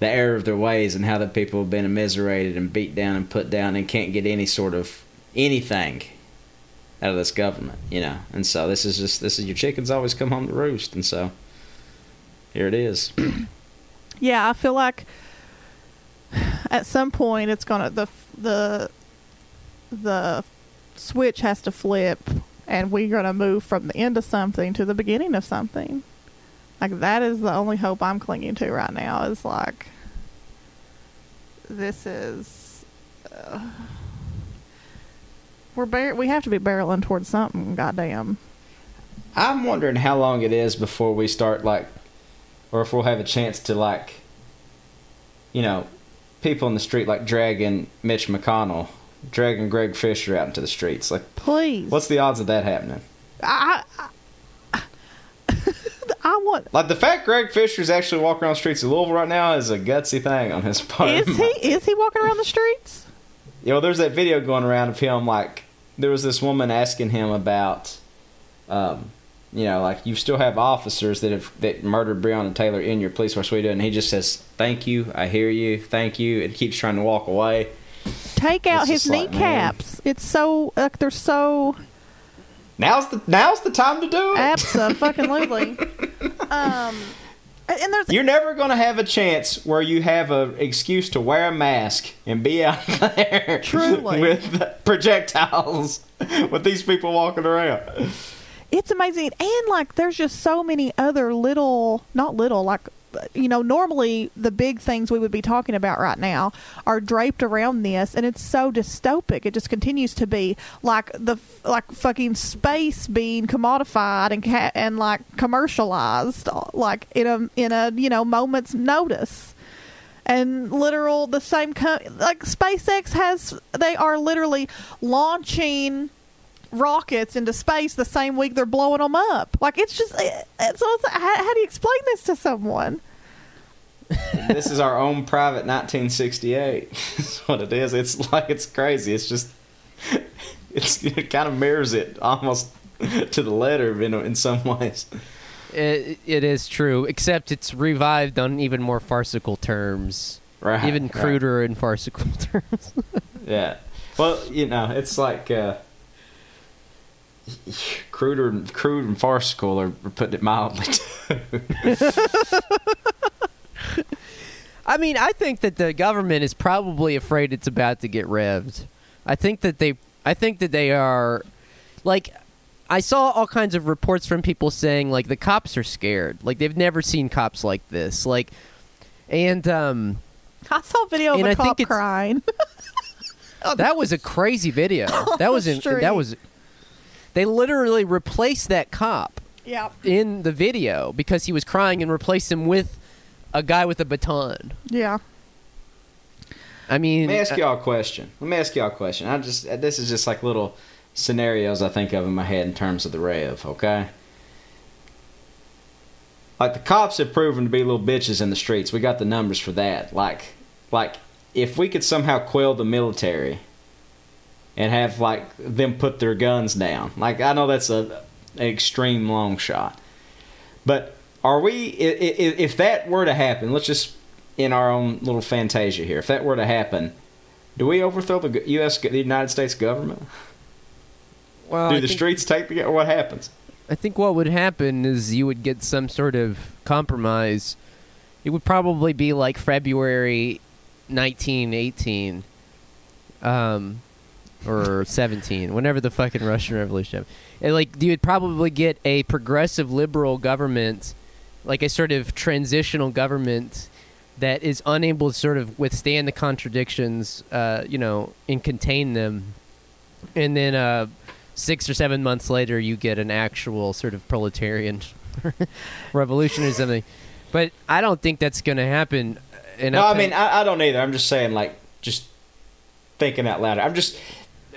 the error of their ways and how the people have been immiserated and beat down and put down and can't get any sort of anything out of this government. You know, and so this is just this is your chickens always come home to roost, and so here it is. Yeah, I feel like at some point it's gonna the the the switch has to flip, and we're gonna move from the end of something to the beginning of something. Like that is the only hope I'm clinging to right now. Is like this is uh, we're bar- we have to be barreling towards something. Goddamn. I'm wondering how long it is before we start like, or if we'll have a chance to like, you know, people in the street like dragging Mitch McConnell, dragging Greg Fisher out into the streets. Like, Please. what's the odds of that happening? I, I, I. Like the fact Greg Fisher's actually walking around the streets of Louisville right now is a gutsy thing on his part. Is he is he walking around the streets? You know, there's that video going around of him like there was this woman asking him about, um, you know, like you still have officers that have that murdered Breonna Taylor in your police force. What do? And he just says, "Thank you, I hear you, thank you," and keeps trying to walk away. Take out It's his just like, kneecaps. It's so like they're so Now's the now's the time to do it. absolutely. um, and there's You're never going to have a chance where you have an excuse to wear a mask and be out there Truly. with projectiles with these people walking around. it's amazing, and like there's just so many other little, not little, like you know, normally the big things we would be talking about right now are draped around this, and it's so dystopic. It just continues to be like the like fucking space being commodified and ca- and like commercialized, like in a in a you know moment's notice. and literal the same co- like SpaceX has they are literally launching rockets into space the same week they're blowing them up. Like it's just it, it's, so how, how do you explain this to someone? this is our own private 1968. That's what it is. It's like it's crazy. It's just it's it kind of mirrors it almost to the letter in in some ways. It, it is true, except it's revived on even more farcical terms, Right. even right. cruder and farcical terms. Yeah. Well, you know, it's like uh, cruder, and, crude and farcical, or putting it mildly. I mean, I think that the government is probably afraid it's about to get revved. I think that they, I think that they are, like, I saw all kinds of reports from people saying like the cops are scared, like they've never seen cops like this, like, and um, I saw a video of And a I cop it's- crying. that was a crazy video. That was the in, that was. They literally replaced that cop Yeah. in the video because he was crying and replaced him with a guy with a baton. Yeah. I mean, Let me ask uh, y'all a question. Let me ask y'all a question. I just this is just like little scenarios I think of in my head in terms of the Rev. Okay. Like the cops have proven to be little bitches in the streets. We got the numbers for that. Like, like if we could somehow quell the military and have like them put their guns down. Like I know that's a an extreme long shot, but are we? i- i- If that were to happen, let's just in our own little fantasia here. If that were to happen, do we overthrow the U.S. the United States government? well, do I the think- streets take the? What happens? I think what would happen is you would get some sort of compromise. It would probably be like February 1918, um, or 17, whenever the fucking Russian Revolution. happened. And like you would probably get a progressive liberal government, like a sort of transitional government that is unable to sort of withstand the contradictions, uh, you know, and contain them. And then uh, six or seven months later, you get an actual sort of proletarian revolution or something. But I don't think that's going to happen. And no, I mean I, I don't either. I'm just saying, like, just thinking out loud. I'm just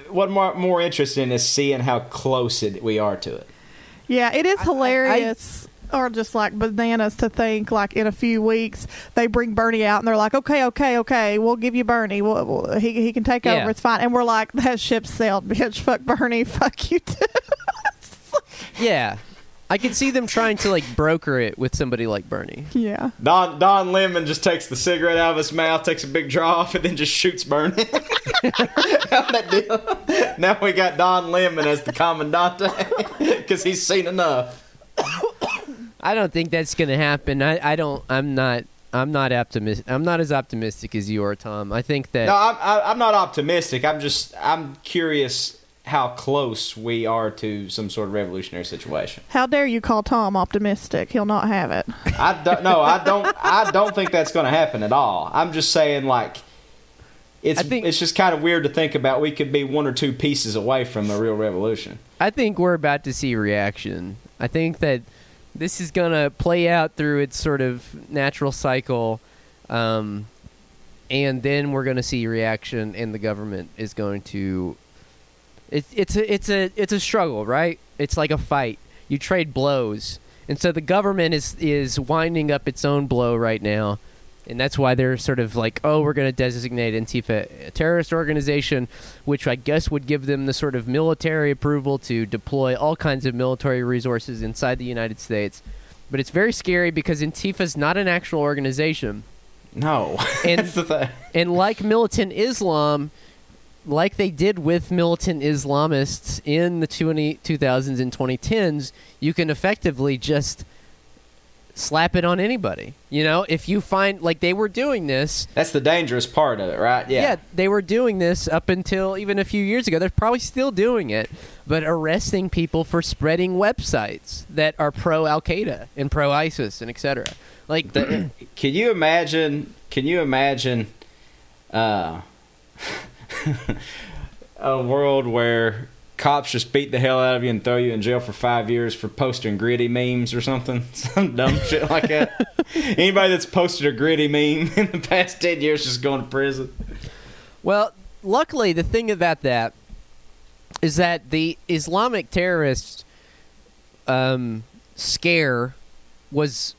what more more interested in is seeing how close it, we are to it. Yeah, it is I- I- hilarious. or just like bananas to think like in a few weeks they bring Bernie out and they're like, okay, okay, okay, we'll give you Bernie. We'll, we'll- he he can take Yeah. over. It's fine. And we're like, that ship sailed, bitch. Fuck Bernie. Fuck you too. yeah, I could see them trying to like broker it with somebody like Bernie. yeah. Don Don Lemon just takes the cigarette out of his mouth, takes a big draw off, and then just shoots Bernie. How'd that deal? Now we got Don Lemon as the commandante because he's seen enough. I don't think that's going to happen. I, I don't. I'm not. I'm not optimistic. I'm not as optimistic as you are, Tom. I think that. No, I'm I'm not optimistic. I'm just I'm curious how close we are to some sort of revolutionary situation. How dare you call Tom optimistic? He'll not have it. I don't no, I don't I don't think that's going to happen at all. I'm just saying like it's think- it's just kind of weird to think about we could be one or two pieces away from a real revolution. I think we're about to see reaction. I think that this is going to play out through its sort of natural cycle, um, and then we're going to see reaction, and the government is going to. It's it's a it's a it's a struggle, right? It's like a fight. You trade blows, and so the government is is winding up its own blow right now. And that's why they're sort of like, oh, we're going to designate Antifa a terrorist organization, which I guess would give them the sort of military approval to deploy all kinds of military resources inside the United States. But it's very scary because Antifa's not an actual organization. No, And- that's the thing. And like militant Islam, like they did with militant Islamists in the 20, 2000s and 2010s, you can effectively just slap it on anybody. You know, if you find like they were doing this, That's the dangerous part of it, right? Yeah. Yeah, they were doing this up until even a few years ago. They're probably still doing it, but arresting people for spreading websites that are pro Al Qaeda and pro ISIS and etc. Like The- can you imagine? Can you imagine uh, a world where cops just beat the hell out of you and throw you in jail for five years for posting gritty memes or something, some dumb shit like that? Anybody that's posted a gritty meme in the past ten years just going to prison. Well, luckily, the thing about that is that the Islamic terrorist um, scare was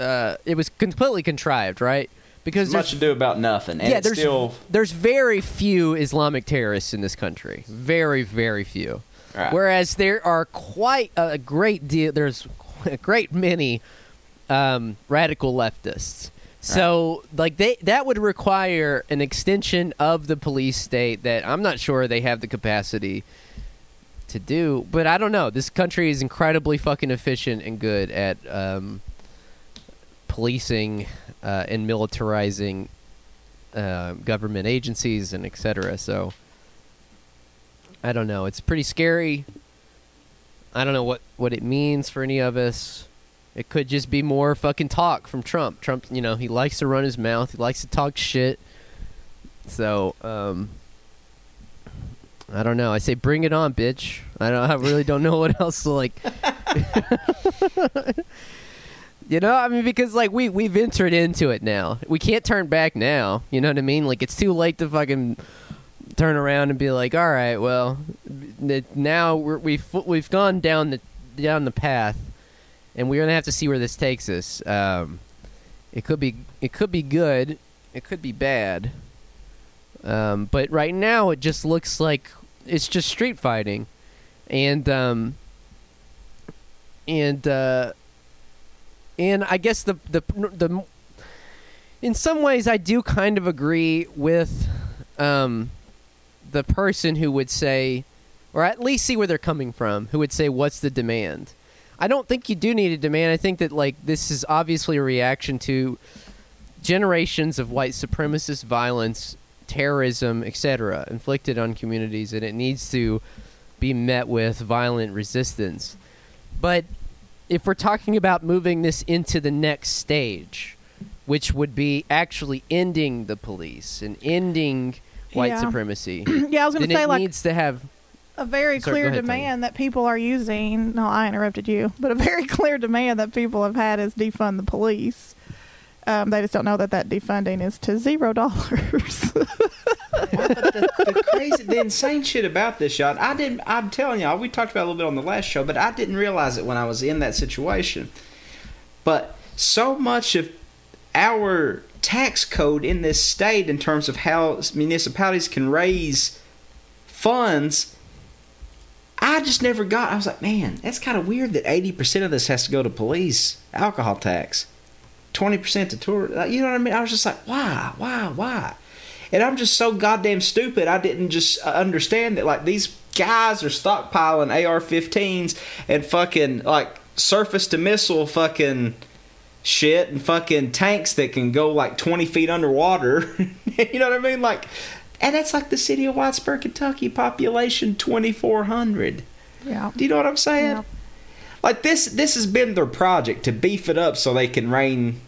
uh, it was completely contrived, right? Because There's much there's, to do about nothing, and yeah, there's still there's very few Islamic terrorists in this country, very very few. right. Whereas there are quite a great deal. There's a great many um, radical leftists. So, like they that would require an extension of the police state that I'm not sure they have the capacity to do. But I don't know. This country is incredibly fucking efficient and good at um, policing uh, and militarizing uh, government agencies and etc. So. I don't know. It's pretty scary. I don't know what, what it means for any of us. It could just be more fucking talk from Trump. Trump, you know, he likes to run his mouth. He likes to talk shit. So, um, I don't know. I say bring it on, bitch. I don't. I really don't know what else to like You know, I mean, because like we we've entered into it now. We can't turn back now. You know what I mean? Like it's too late to fucking turn around and be like, all right, well, now we're, we've we've gone down the down the path, and we're gonna have to see where this takes us. Um, it could be it could be good, it could be bad. Um, but right now, it just looks like it's just street fighting, and um, and uh, and I guess the the the in some ways I do kind of agree with um, the person who would say, or at least see where they're coming from, who would say, "What's the demand?" I don't think you do need a demand. I think that like this is obviously a reaction to generations of white supremacist violence, terrorism, etc., inflicted on communities, and it needs to be met with violent resistance. But if we're talking about moving this into the next stage, which would be actually ending the police and ending white Yeah. supremacy, yeah, I was going to say it like needs to have a very Sorry, clear ahead, demand that people are using. No, I interrupted you, but a very clear demand that people have had is defund the police. Um, they just don't know that that defunding is to zero dollars. but the, the crazy, the insane shit about this, y'all. I didn't. I'm telling y'all, we talked about a little bit on the last show, but I didn't realize it when I was in that situation. But so much of our tax code in this state, in terms of how municipalities can raise funds, I just never got. I was like, man, that's kind of weird that 80 percent of this has to go to police alcohol tax, 20 percent to tour. like, You know what I mean? I was just like, why, why, why? And I'm just so goddamn stupid. I didn't just uh, understand that like these guys are stockpiling AR-15s and fucking like surface to missile fucking shit and fucking tanks that can go like 20 feet underwater. you know what I mean? Like, and that's like the city of Whitesburg, Kentucky, population 2,400. yeah. Do you know what I'm saying? Yeah. Like this, this has been their project to beef it up so they can rein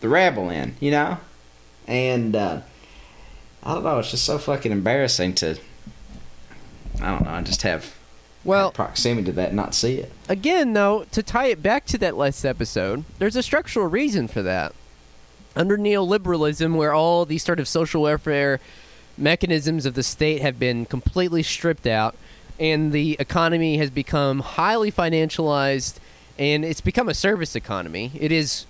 the rabble in. You know, and uh, I don't know. It's just so fucking embarrassing to. I don't know. I just have well proximity to that, and not see it. again, though, to tie it back to that last episode, there's a structural reason for that. Under neoliberalism, where all these sort of social welfare mechanisms of the state have been completely stripped out, and the economy has become highly financialized, and it's become a service economy. It is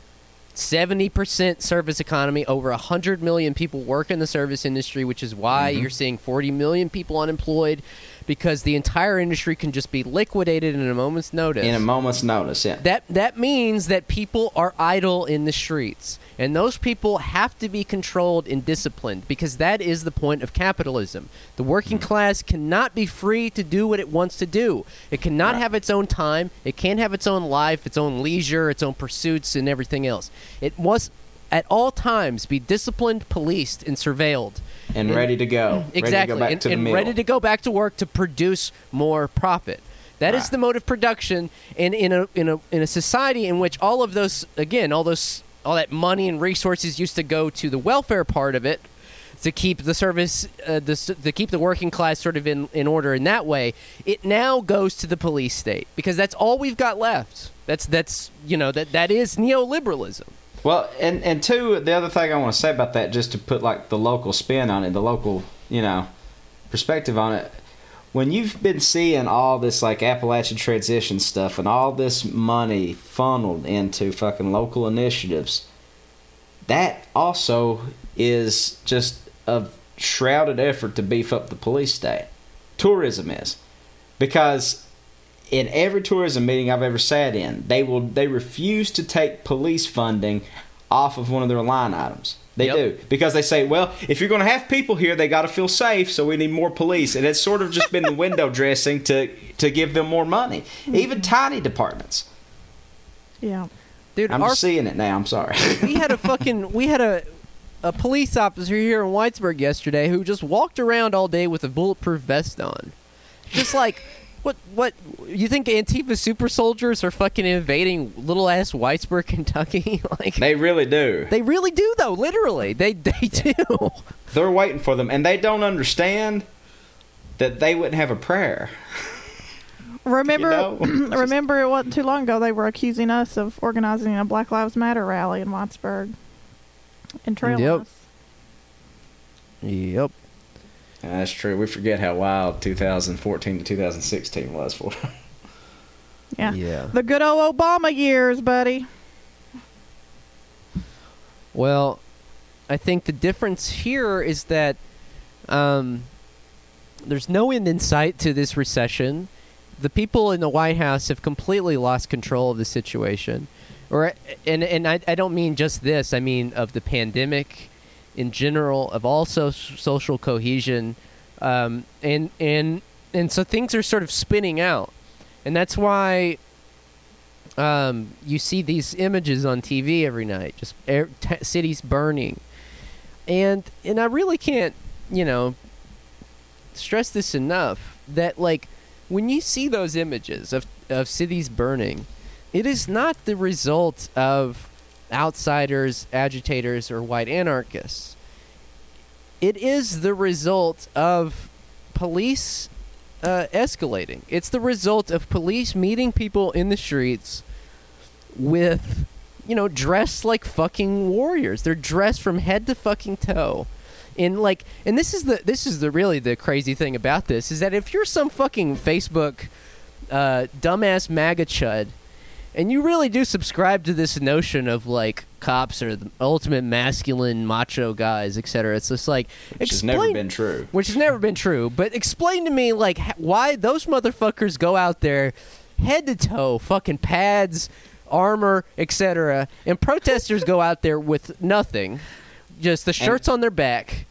70% service economy. Over 100 million people work in the service industry, which is why mm-hmm. you're seeing 40 million people unemployed because the entire industry can just be liquidated in a moment's notice. In a moment's notice, yeah. that that means that people are idle in the streets. And those people have to be controlled and disciplined because that is the point of capitalism. The working hmm. class cannot be free to do what it wants to do. It cannot Right. have its own time. It can't have its own life, its own leisure, its own pursuits, and everything else. It must, at all times, be disciplined, policed, and surveilled. And ready to go. Exactly, Ready to go back and, to and ready to go back to work to produce more profit. That is Right. the mode of production, and in a in a in a society in which all of those again all those all that money and resources used to go to the welfare part of it to keep the service uh, the, to keep the working class sort of in, in order in that way it now goes to the police state because that's all we've got left that's that's you know that that is neoliberalism Well, and and two, the other thing I want to say about that, just to put like the local spin on it, the local, you know, perspective on it. When you've been seeing all this like Appalachian transition stuff and all this money funneled into fucking local initiatives, that also is just a shrouded effort to beef up the police state. Tourism is because in every tourism meeting I've ever sat in, they will they refuse to take police funding off of one of their line items. They Yep. do because they say, well, if you're going to have people here, they got to feel safe, so we need more police, and it's sort of just been the window dressing to to give them more money. Mm-hmm. Even tiny departments. Yeah. dude I'm our just seeing it now. I'm sorry. we had a fucking we had a a police officer here in Whitesburg yesterday who just walked around all day with a bulletproof vest on. Just like what what you think Antifa super soldiers are fucking invading little ass Whitesburg, Kentucky? like they really do. they really do though, literally. They they do. They're waiting for them, and they don't understand that they wouldn't have a prayer. Remember, know? remember, it wasn't too long ago they were accusing us of organizing a Black Lives Matter rally in Whitesburg and trailing Yep. us. Yep. That's true. We forget how wild 2014 to 2016 was for. Yeah. Yeah. The good old Obama years, buddy. Well, I think the difference here is that um, there's no end in sight to this recession. The people in the White House have completely lost control of the situation, or and and I, I don't mean just this. I mean of the pandemic in general, of all so- social cohesion, um, and and and so things are sort of spinning out, and that's why um, you see these images on TV every night, just air, t- cities burning, and and I really can't, you know, stress this enough that like when you see those images of of cities burning, it is not the result of outsiders, agitators, or white anarchists. It is the result of police uh, escalating. It's the result of police meeting people in the streets with, you know, dressed like fucking warriors. They're dressed from head to fucking toe. In like, and this is the this is the really the crazy thing about this is that if you're some fucking Facebook uh, dumbass MAGA chud, and you really do subscribe to this notion of like cops are the ultimate masculine macho guys, etc. It's just like Which has never been true. which has never been true. But explain to me, like, why those motherfuckers go out there, head to toe, fucking pads, armor, etc., and protesters go out there with nothing, just the shirts on their back,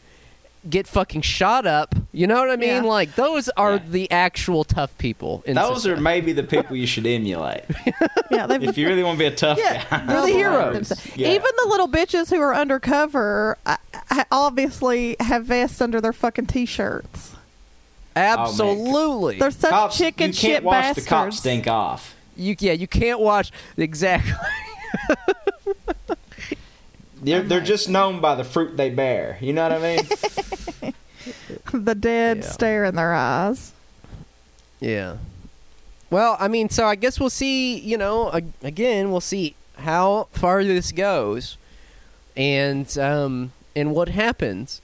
get fucking shot up. You know what I mean? Yeah. Like, those are Yeah. the actual tough people. In Those are maybe the people you should emulate Yeah, they've if you really want to be a tough Yeah, guy. They're the heroes. Yeah. Even the little bitches who are undercover uh, uh, obviously have vests under their fucking t-shirts. absolutely. They're such Cops, chicken you shit can't watch bastards. the cops stink off. you yeah, you can't watch exactly. They're, they're just known by the fruit they bear. You know what I mean? the dead Yeah. stare in their eyes. Yeah. Well, I mean, so I guess we'll see. You know, ag- again, we'll see how far this goes, and um, and what happens,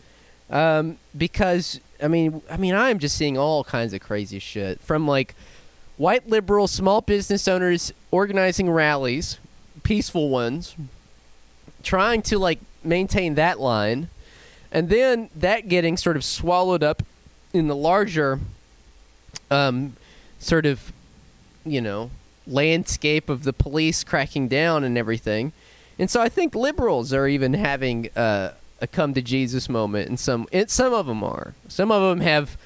um, because I mean, I mean, I'm just seeing all kinds of crazy shit from like white liberal small business owners organizing rallies, peaceful ones, trying to like maintain that line, and then that getting sort of swallowed up in the larger um, sort of, you know, landscape of the police cracking down and everything. And so I think liberals are even having uh, a come to Jesus moment, and some it, some of them are. Some of them have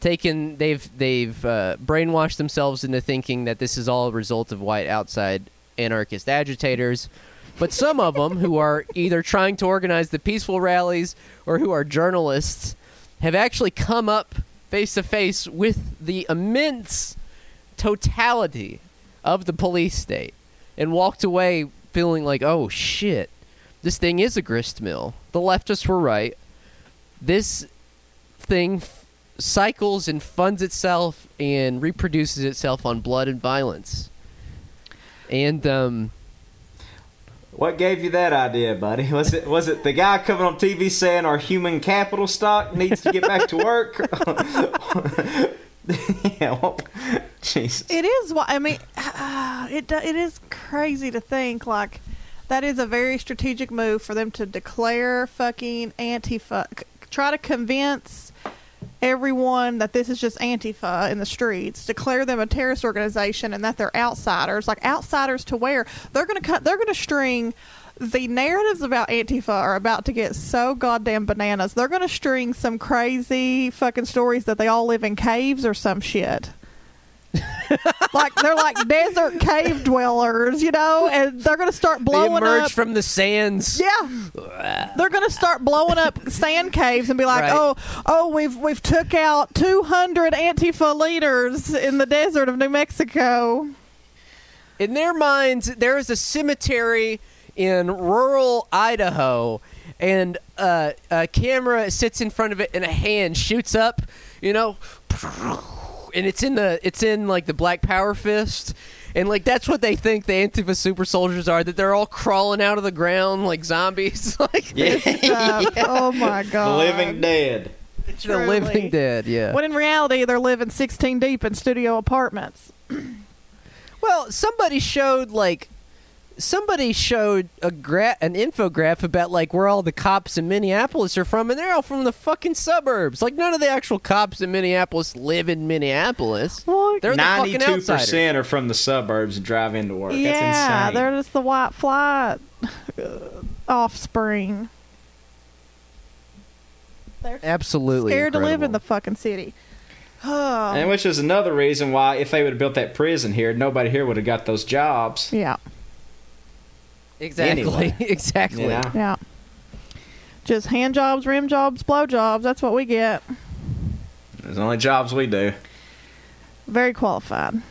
taken they've they've uh, brainwashed themselves into thinking that this is all a result of white outside anarchist agitators. But some of them who are either trying to organize the peaceful rallies or who are journalists have actually come up face to face with the immense totality of the police state and walked away feeling like, oh shit, this thing is a grist mill. The leftists were right. This thing f- cycles and funds itself and reproduces itself on blood and violence. And um, What gave you that idea, buddy? Was it was it the guy coming on TV saying our human capital stock needs to get back to work? yeah, well, Jesus. It is I mean. Uh, uh, it it is crazy to think like that is a very strategic move for them to declare fucking anti fuck, Try to convince everyone that this is just Antifa in the streets. Declare them a terrorist organization and that they're outsiders. Like outsiders to where they're gonna cut. They're gonna string. The narratives about Antifa are about to get so goddamn bananas. They're gonna string some crazy fucking stories that they all live in caves or some shit like they're like desert cave dwellers, you know, and they're gonna start they blowing emerge up. from the sands. yeah, they're gonna start blowing up sand caves and be like, Right. "Oh, oh, we've we've took out two hundred Antifa leaders in the desert of New Mexico." In their minds, there is a cemetery in rural Idaho, and uh, a camera sits in front of it, and a hand shoots up, you know, and it's in the it's in like the Black Power fist, and like that's what they think the Antifa super soldiers are. That they're all crawling out of the ground like zombies, like Yeah. Stuff. Oh my god, the god. living dead. the living dead. Yeah. When in reality, they're living 16 deep in studio apartments. Well, somebody showed like somebody showed a gra- an infograph about like where all the cops in Minneapolis are from, and they're all from the fucking suburbs. Like none of the actual cops in Minneapolis live in Minneapolis. Well, They're Ninety-two outsiders. percent are from the suburbs and drive into work. yeah, That's insane. they're just the white flight uh, offspring. They're Absolutely scared to live in the fucking city. Oh, And which is another reason why, if they would have built that prison here, nobody here would have got those jobs. yeah, exactly, Anyway. exactly. You know? yeah. Just hand jobs, rim jobs, blow jobs. That's what we get. There's only jobs we do. Very qualified.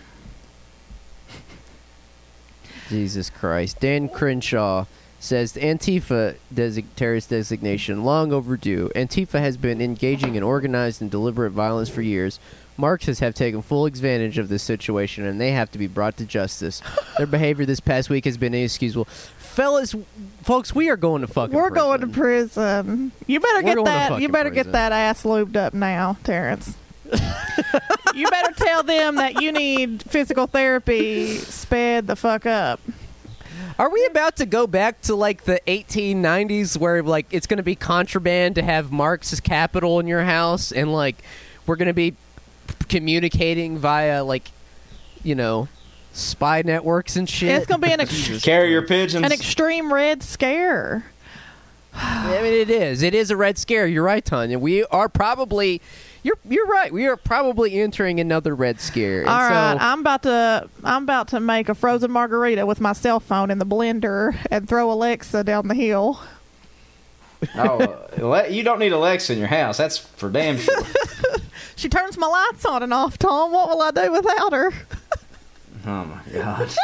Jesus Christ. Dan Crenshaw says the Antifa desi- terrorist designation long overdue. Antifa has been engaging in organized and deliberate violence for years. Marxists have taken full advantage of this situation and they have to be brought to justice. Their behavior this past week has been inexcusable. Fellas, folks, we are going to fucking We're going to prison. prison. You better We're get that. You better prison. get that ass lubed up now, Terrence. you better tell them that you need physical therapy sped the fuck up. Are we about to go back to like the 1890s where like it's going to be contraband to have Marx's capital in your house and like we're going to be communicating via like you know spy networks and shit? It's gonna be an ex- Jesus Carrier Christ. pigeons. An extreme red scare. I mean it is. It is a red scare. You're right, Tanya. We are probably you're you're right. We are probably entering another red scare. And All right, so, I'm about to I'm about to make a frozen margarita with my cell phone in the blender and throw Alexa down the hill. oh, you don't need Alexa in your house. That's for damn sure. She turns my lights on and off, Tom. What will I do without her? Oh my god.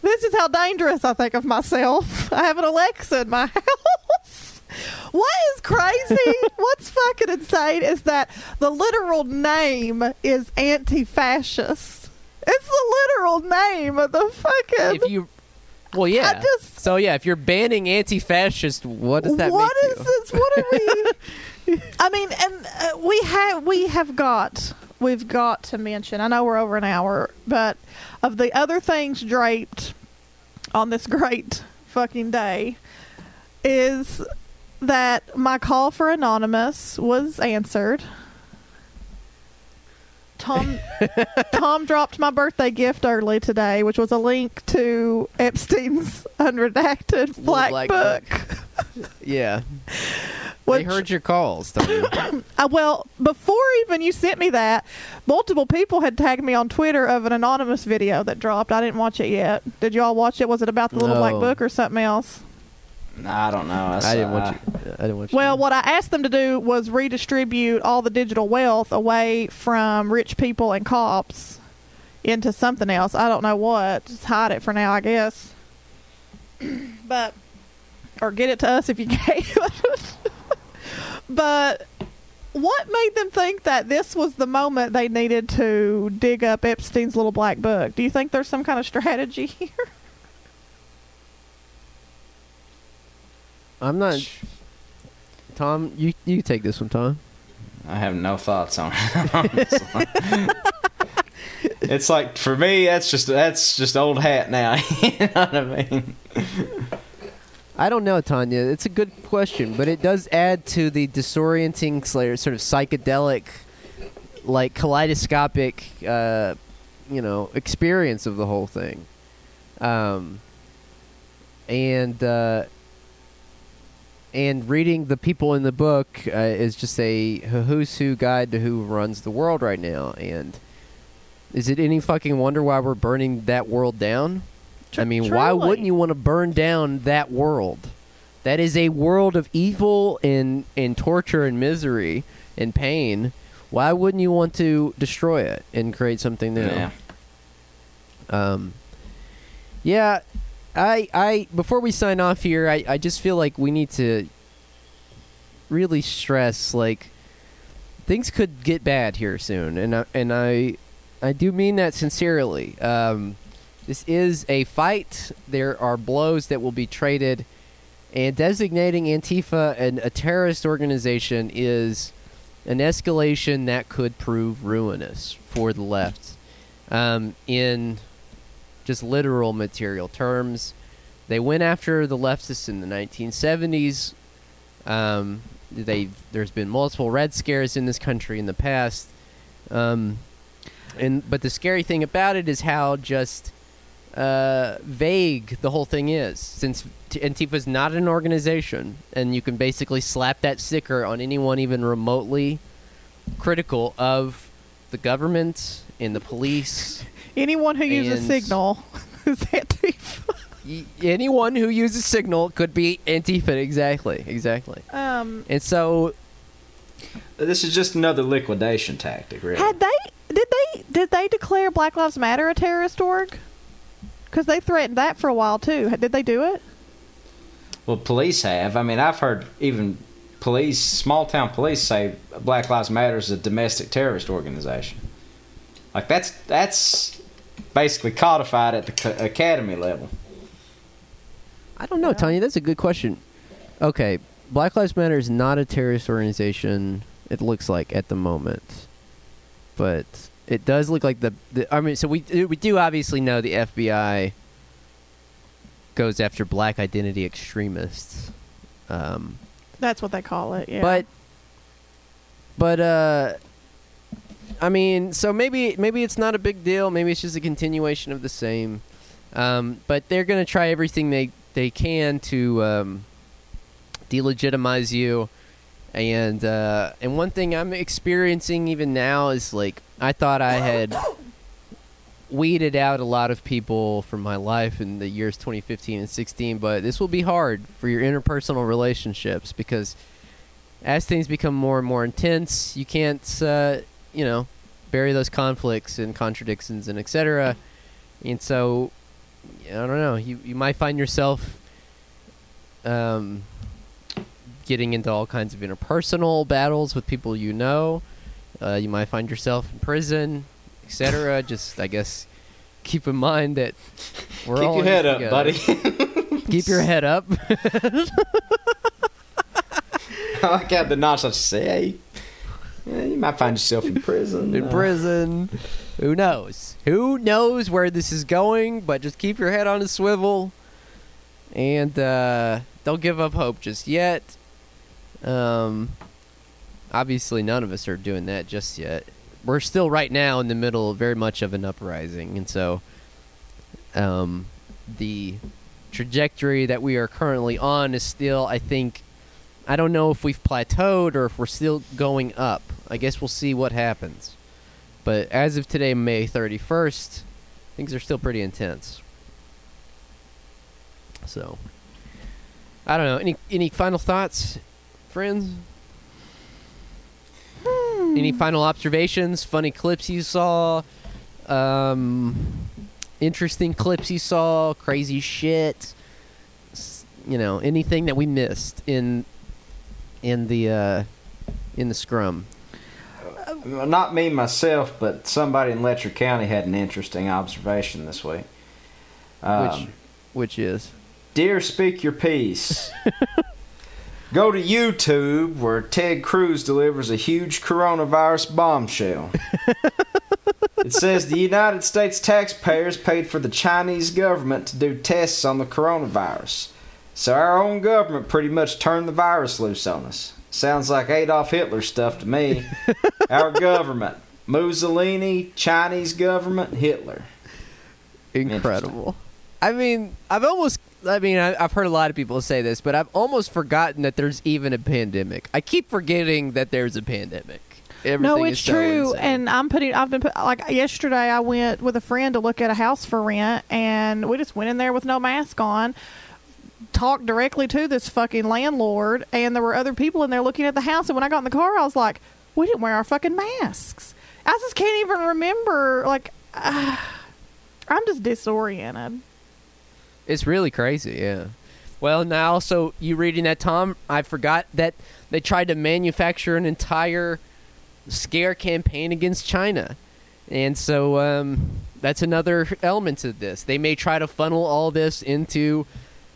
This is how dangerous I think of myself. I have an Alexa in my house. What is crazy? What's fucking insane is that the literal name is anti-fascist. It's the literal name of the fucking. if you well yeah. I just- so yeah, if you're banning anti-fascist, what does that What make is you? this? What are we? I mean, and uh, we have we have got we've got to mention. I know we're over an hour, but of the other things draped on this great fucking day is that my call for anonymous was answered. Tom Tom dropped my birthday gift early today, which was a link to Epstein's unredacted black, black book. Yeah. Which- they heard your calls, Tony. Uh, well, before even you sent me that, multiple people had tagged me on Twitter of an anonymous video that dropped. I didn't watch it yet. Did y'all watch it? Was it about the little black book or something else? I don't know. That's, I didn't uh, want you. I didn't want you. Well, what I asked them to do was redistribute all the digital wealth away from rich people and cops into something else. I don't know what. Just hide it for now, I guess. but or get it to us if you can. But what made them think that this was the moment they needed to dig up Epstein's little black book? Do you think there's some kind of strategy here? I'm not. Tom, you you take this one, Tom. I have no thoughts on it. on this one. it's like for me, that's just that's just old hat now. you know what I mean? I don't know, Tanya. It's a good question, but it does add to the disorienting, sort of psychedelic, like kaleidoscopic, uh, you know, experience of the whole thing. Um, and uh, and reading the people in the book uh, is just a who's who guide to who runs the world right now. And is it any fucking wonder why we're burning that world down? I mean, why wouldn't you want to burn down that world? That is a world of evil and, and torture and misery and pain. Why wouldn't you want to destroy it and create something new? Yeah. Um, yeah, I, I before we sign off here, I, I just feel like we need to really stress like things could get bad here soon, and I, and I I do mean that sincerely. Um, this is a fight. There are blows that will be traded, and designating Antifa an, a terrorist organization is an escalation that could prove ruinous for the left. Um, in just literal material terms, they went after the leftists in the 1970s. Um, they there's been multiple red scares in this country in the past. Um, and but the scary thing about it is how just uh, vague the whole thing is. Since T- Antifa is not an organization, and you can basically slap that sticker on anyone even remotely critical of the government and the police. Anyone who uses And- Signal is Antifa. Y- anyone who uses Signal could be Antifa. Exactly, exactly. Um, And so This is just another liquidation tactic, really. had they did they did they declare Black Lives Matter a terrorist org? Because they threatened that for a while too. Did they do it? Well, police have. I mean, I've heard even police, small town police, say Black Lives Matter is a domestic terrorist organization. Like that's that's basically codified at the academy level. I don't know, Yeah. Tanya. That's a good question. Okay, Black Lives Matter is not a terrorist organization. It looks like at the moment, but it does look like the. the I mean, so we we do obviously know the FBI goes after black identity extremists, um, That's what they call it. Yeah. but but uh, I mean, so maybe maybe it's not a big deal. Maybe it's just a continuation of the same. Um, but they're gonna try everything they they can to um, delegitimize you. And uh, and one thing I'm experiencing even now is like I thought I had weeded out a lot of people from my life in the years 2015 and 16, but this will be hard for your interpersonal relationships because as things become more and more intense, you can't uh, you know bury those conflicts and contradictions and etc. And so I don't know. You you might find yourself um, getting into all kinds of interpersonal battles with people you know. Uh, you might find yourself in prison, etc. Just I guess keep in mind that we're Keep all your head this up, buddy. Keep your head up. I like how the notch like say, yeah, you might find yourself in prison. in Uh, prison. Who knows? Who knows where this is going? But just keep your head on a swivel, and uh, don't give up hope just yet. Um, obviously, none of us are doing that just yet. We're still right now in the middle, very much of an uprising, and so um, the trajectory that we are currently on is still, I think, I don't know if we've plateaued or if we're still going up. I guess we'll see what happens. But as of today, May 31st, things are still pretty intense. So, I don't know. Any any final thoughts, friends? Any final observations? Funny clips you saw? Um, interesting clips you saw? Crazy shit? You know, anything that we missed in in the uh, in the scrum? Well, Not me myself, but somebody in Letcher County had an interesting observation this week. Um, which which is Dear Speak Your Piece. Go to YouTube where Ted Cruz delivers a huge coronavirus bombshell. it says the United States taxpayers paid for the Chinese government to do tests on the coronavirus. So our own government pretty much turned the virus loose on us. Sounds like Adolf Hitler stuff to me. our government. Mussolini, Chinese government, Hitler. incredible. I mean, I've almost. I mean, I, I've heard a lot of people say this, but I've almost forgotten that there's even a pandemic. I keep forgetting that there's a pandemic. Everything no, is it's so true. insane. And I'm putting. I've been put, like yesterday. I went with a friend to look at a house for rent, and we just went in there with no mask on. Talked directly to this fucking landlord, and there were other people in there looking at the house. And when I got in the car, I was like, "We didn't wear our fucking masks." I just can't even remember. Like, I'm just disoriented. It's really crazy, yeah. Well, now also you reading that Tom, I forgot that they tried to manufacture an entire scare campaign against China. And so um, that's another element to this. They may try to funnel all this into,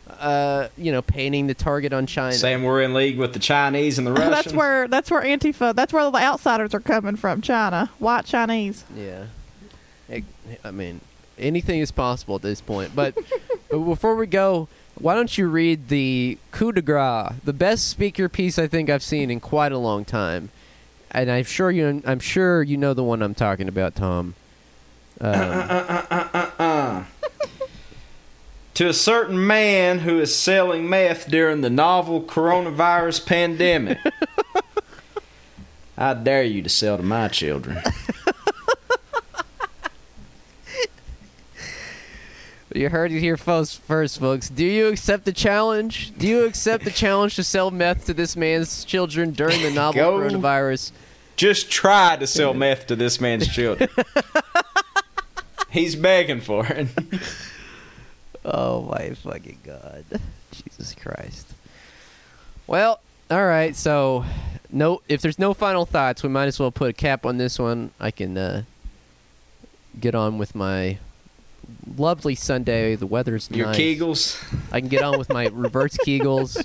uh, you know, painting the target on China. Saying we're in league with the Chinese and the Russians. that's where that's where Antifa. That's where the outsiders are coming from. China, white Chinese. Yeah. I, I mean, anything is possible at this point. But but before we go, why don't you read the coup de grace, the best Speak Your Piece I think I've seen in quite a long time, and I'm sure you I'm sure you know the one I'm talking about, Tom. Um, Uh, to a certain man who is selling meth during the novel coronavirus pandemic. I dare you to sell to my children. you heard it here first, first, folks. Do you accept the challenge? Do you accept the challenge to sell meth to this man's children during the novel Go. coronavirus? Just try to sell meth to this man's children. He's begging for it. Oh my fucking god. Jesus Christ. Well, all right. So, no if there's no final thoughts, we might as well put a cap on this one. I can uh get on with my lovely Sunday. The weather's nice. Your nice. Kegels. I can get on with my reverse Kegels,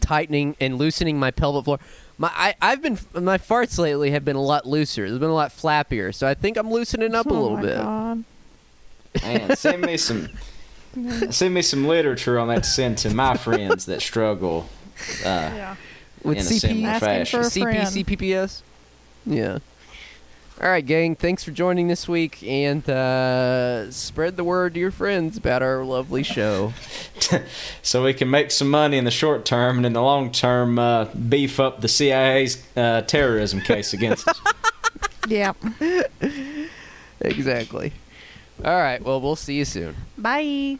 tightening and loosening my pelvic floor. My I, I've been my farts lately have been a lot looser. They've been a lot flappier. So I think I'm loosening up a Oh little my bit. God. Man, send me some send me some literature on that to send to my friends that struggle uh, Yeah. With in a CP, similar fashion. for a friend. CP, CPPS. Yeah. All right, gang. Thanks for joining this week, and uh, spread the word to your friends about our lovely show. so we can make some money in the short term and in the long term uh, beef up the CIA's uh, terrorism case against us. Yeah. exactly. All right. Well, we'll see you soon. Bye.